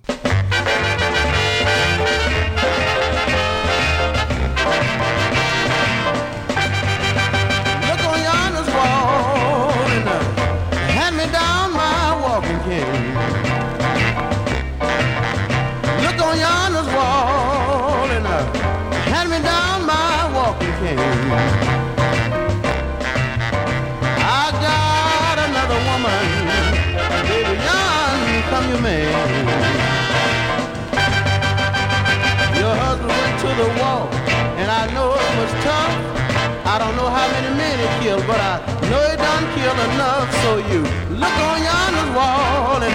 Enough. So you look on yonder's wall and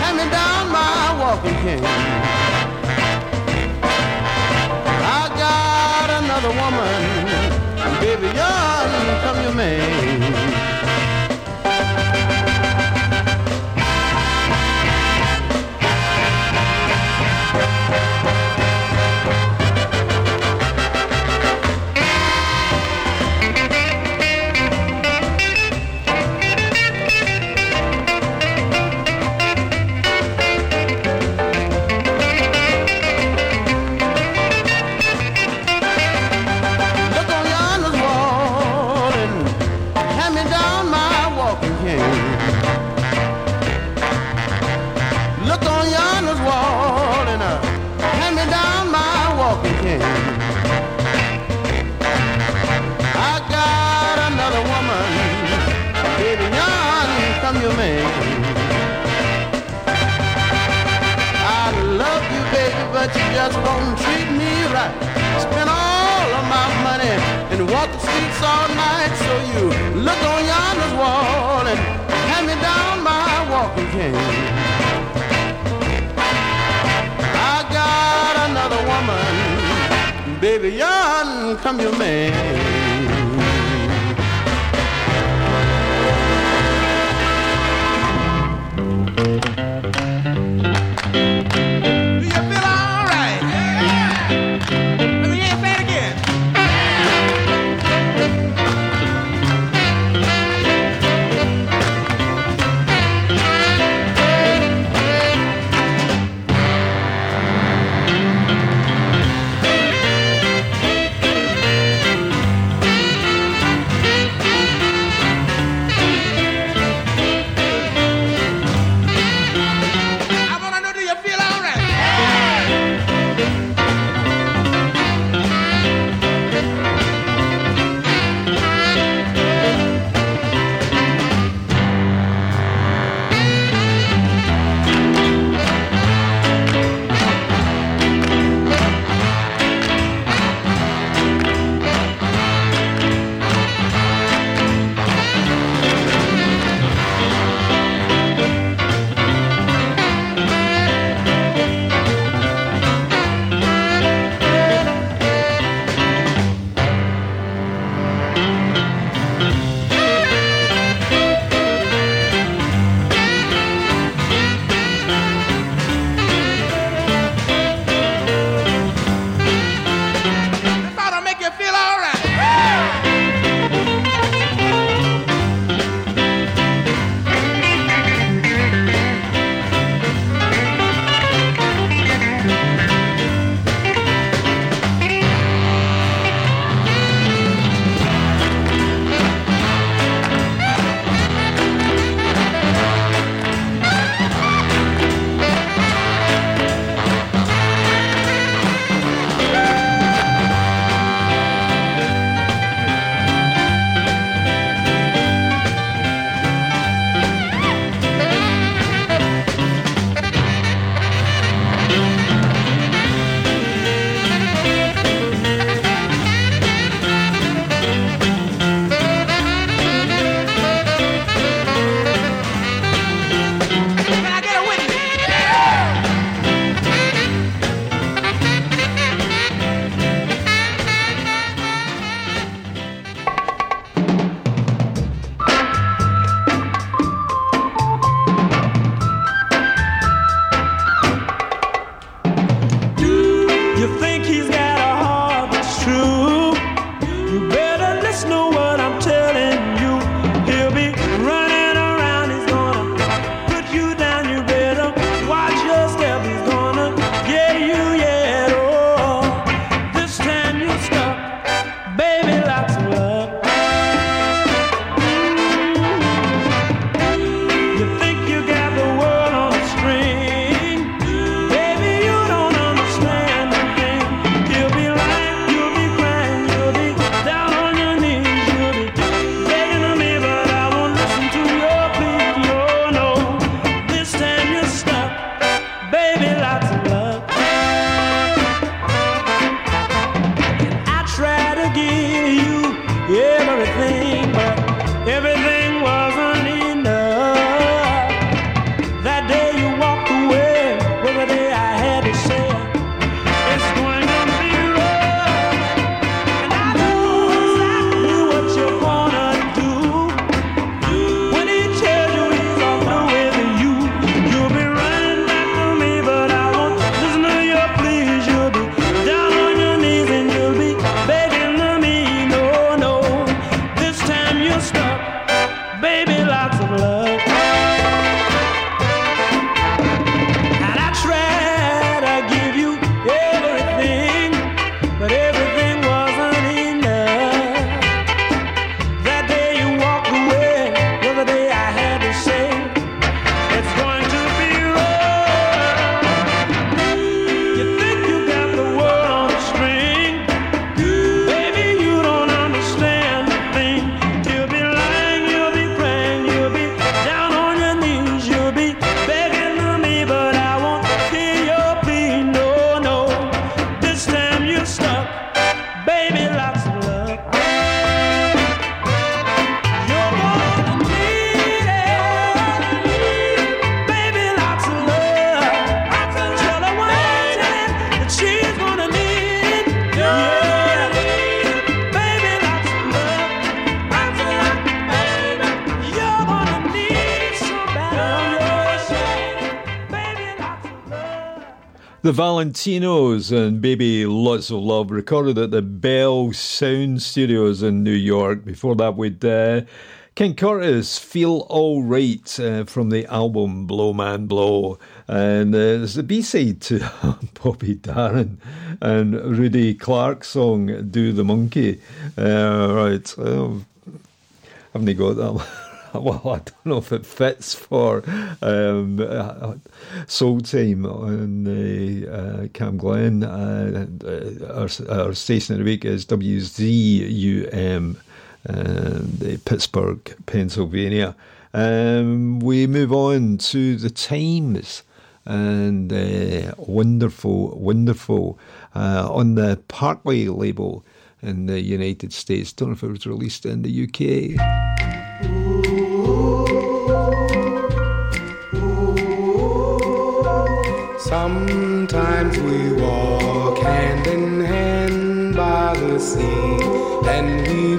hand me down my walking cane. I got another woman, baby, yon come your man. Just won't treat me right. Spend all of my money and walk the streets all night. So you look on yonder's wall and hand me down my walking cane. I got another woman, baby, yon come your man. Valentinos and Baby Lots of Love, recorded at the Bell Sound Studios in New York. Before that, we'd uh, King Curtis, Feel Alright, uh, from the album Blow Man Blow. And uh, there's the B side to Bobby Darin and Rudy Clark's song, Do the Monkey. Uh, right, um, haven't they got that one? well, I don't know if it fits for um, uh, Soul Time on the uh, CamGlen. Uh, our, our station of the week is WZUM, uh, Pittsburgh, Pennsylvania. Um, we move on to the Tymes and uh, wonderful, wonderful uh, on the Parkway label in the United States. Don't know if it was released in the UK. Sometimes we walk hand in hand by the sea, and we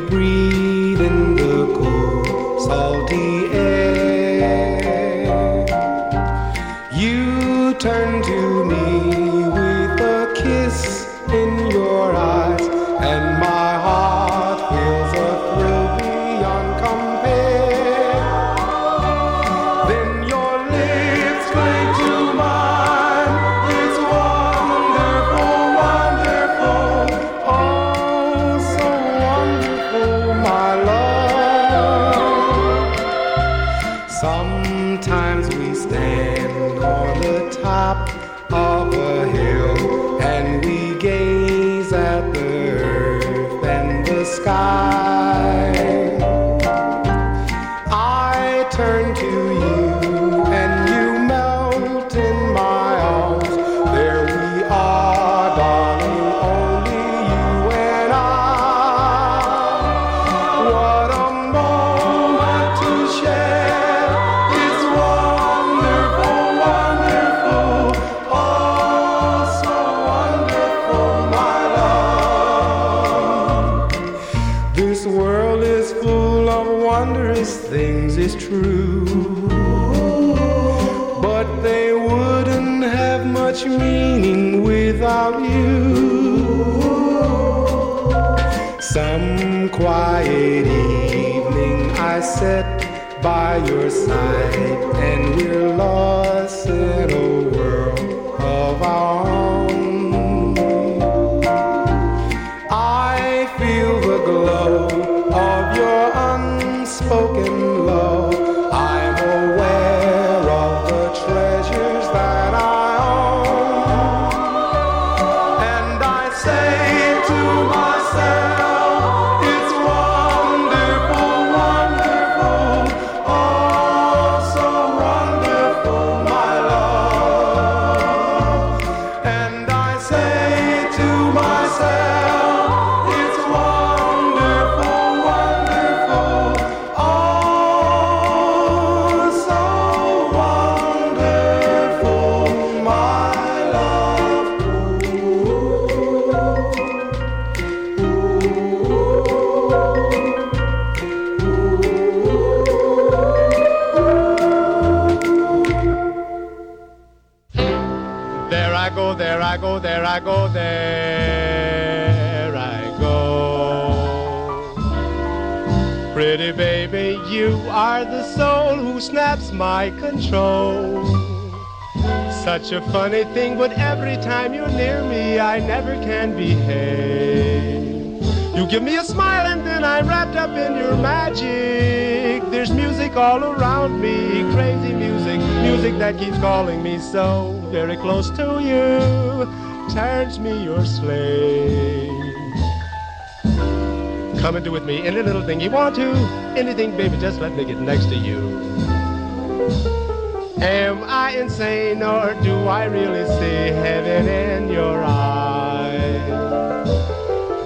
set by your side, and we're lost in a world of our own. You are the soul who snaps my control. Such a funny thing, but every time you're near me, I never can behave. You give me a smile and then I'm wrapped up in your magic. There's music all around me, crazy music, music that keeps calling me so very close to you. Turns me your slave. Come and do with me any little thing you want to. Anything, baby, just let me get next to you. Am I insane or do I really see heaven in your eyes?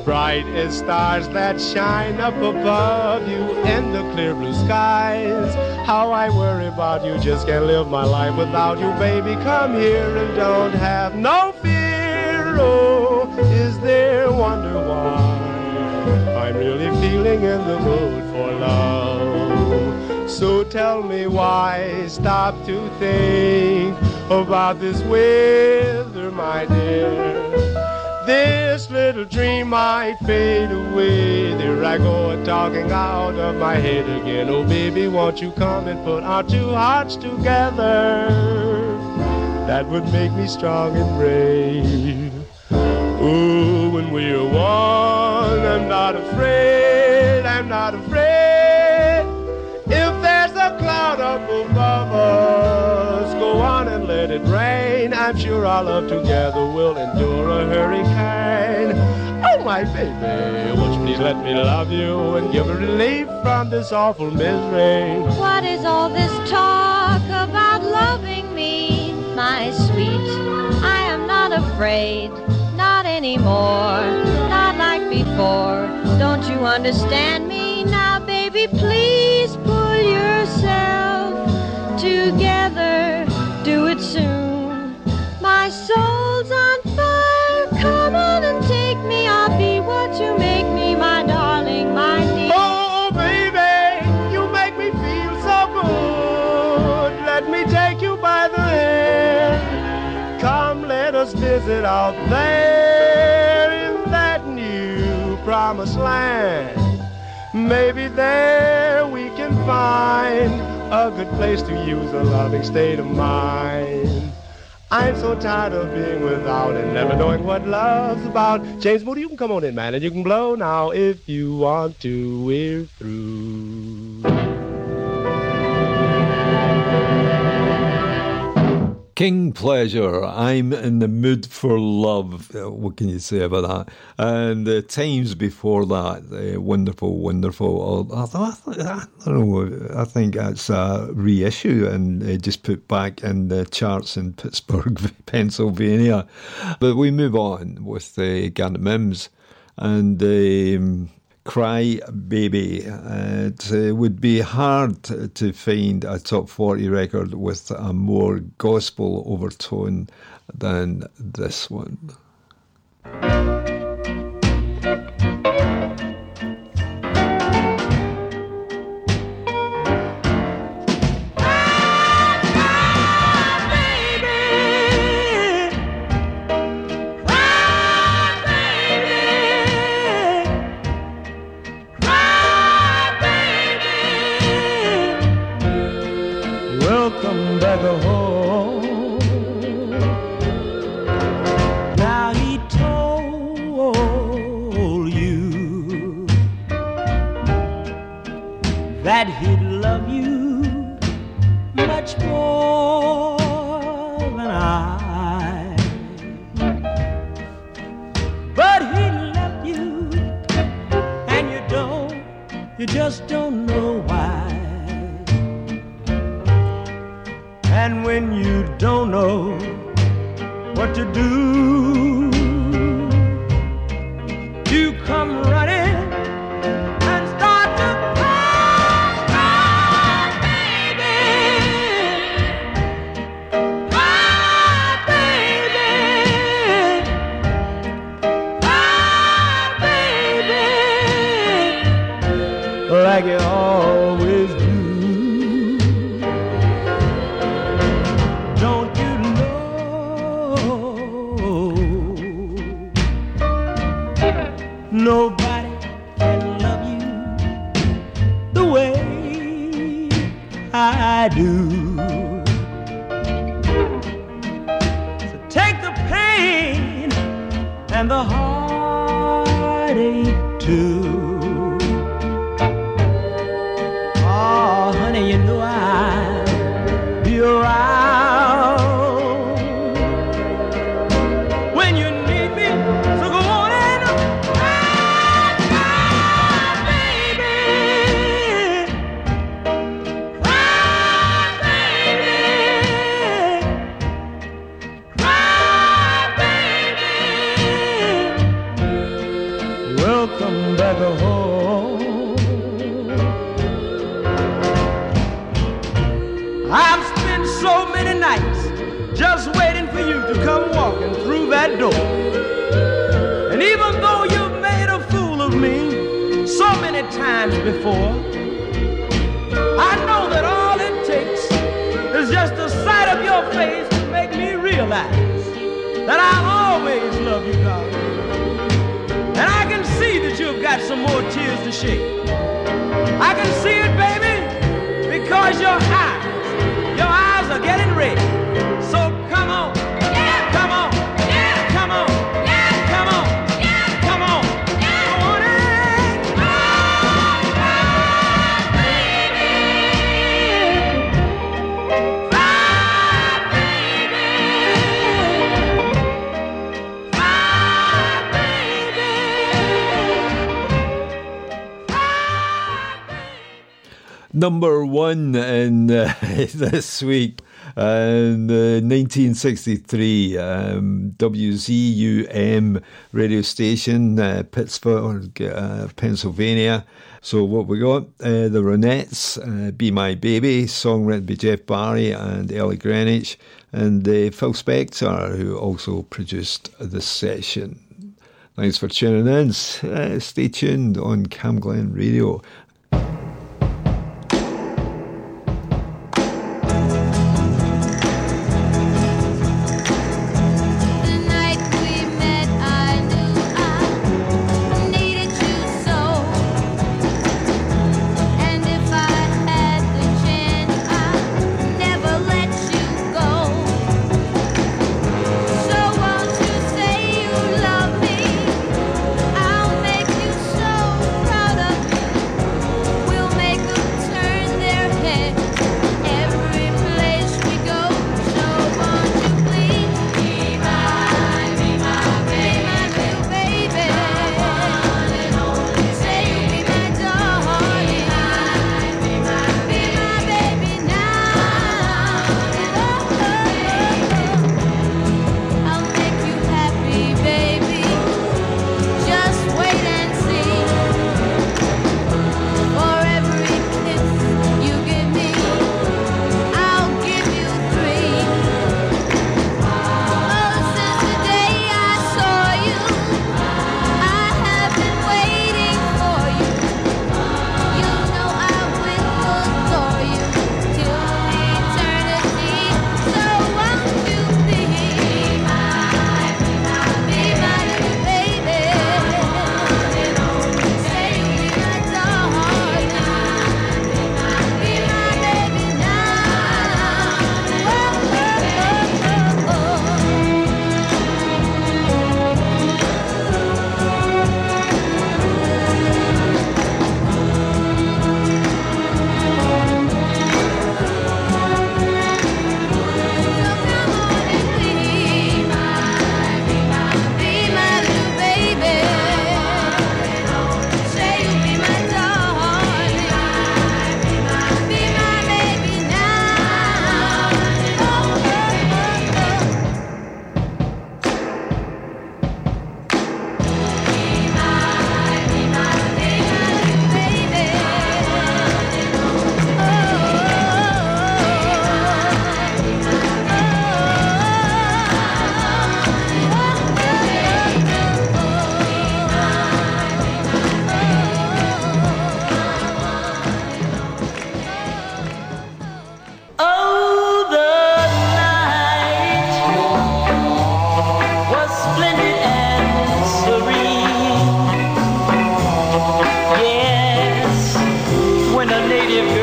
Bright as stars that shine up above you in the clear blue skies. How I worry about you, just can't live my life without you, baby. Come here and don't have no fear. Oh, really feeling in the mood for love. So tell me why stop to think about this weather, my dear. This little dream might fade away. There I go talking out of my head again. Oh, baby, won't you come and put our two hearts together? That would make me strong and brave. Ooh, when we're one, not afraid, I'm not afraid. If there's a cloud up above us, go on and let it rain. I'm sure our love together will endure a hurricane. Oh, my baby, won't you please let me love you and give relief from this awful misery? What is all this talk about loving me, my sweet? I am not afraid, not anymore, not before. Don't you understand me now, baby? Please pull yourself together, do it soon. My soul's on fire, come on and take me. I'll be what you make me, my darling, my dear. Oh, baby, you make me feel so good. Let me take you by the hand. Come, let us visit out there promised land. Maybe there we can find a good place to use a loving state of mind. I'm so tired of being without and never knowing what love's about. James Moody, you can come on in, man, and you can blow now if you want to. We're through. King Pleasure, I'm in the mood for love. Uh, What can you say about that? And the Tymes before that, uh, wonderful, wonderful. Oh, I, th- I don't know. I think that's a reissue and uh, just put back in the charts in Pittsburgh, Pennsylvania. But we move on with uh, Garnet Mimms and. Um, Cry Baby. It uh, would be hard to find a top 40 record with a more gospel overtone than this one. number one in uh, this week. And uh, 1963 um, WZUM radio station, uh, Pittsburgh, uh, Pennsylvania. So, what we got? Uh, the Ronettes, uh, Be My Baby, song written by Jeff Barry and Ellie Greenwich, and uh, Phil Spector, who also produced the session. Thanks for tuning in. Uh, stay tuned on CamGlen Radio.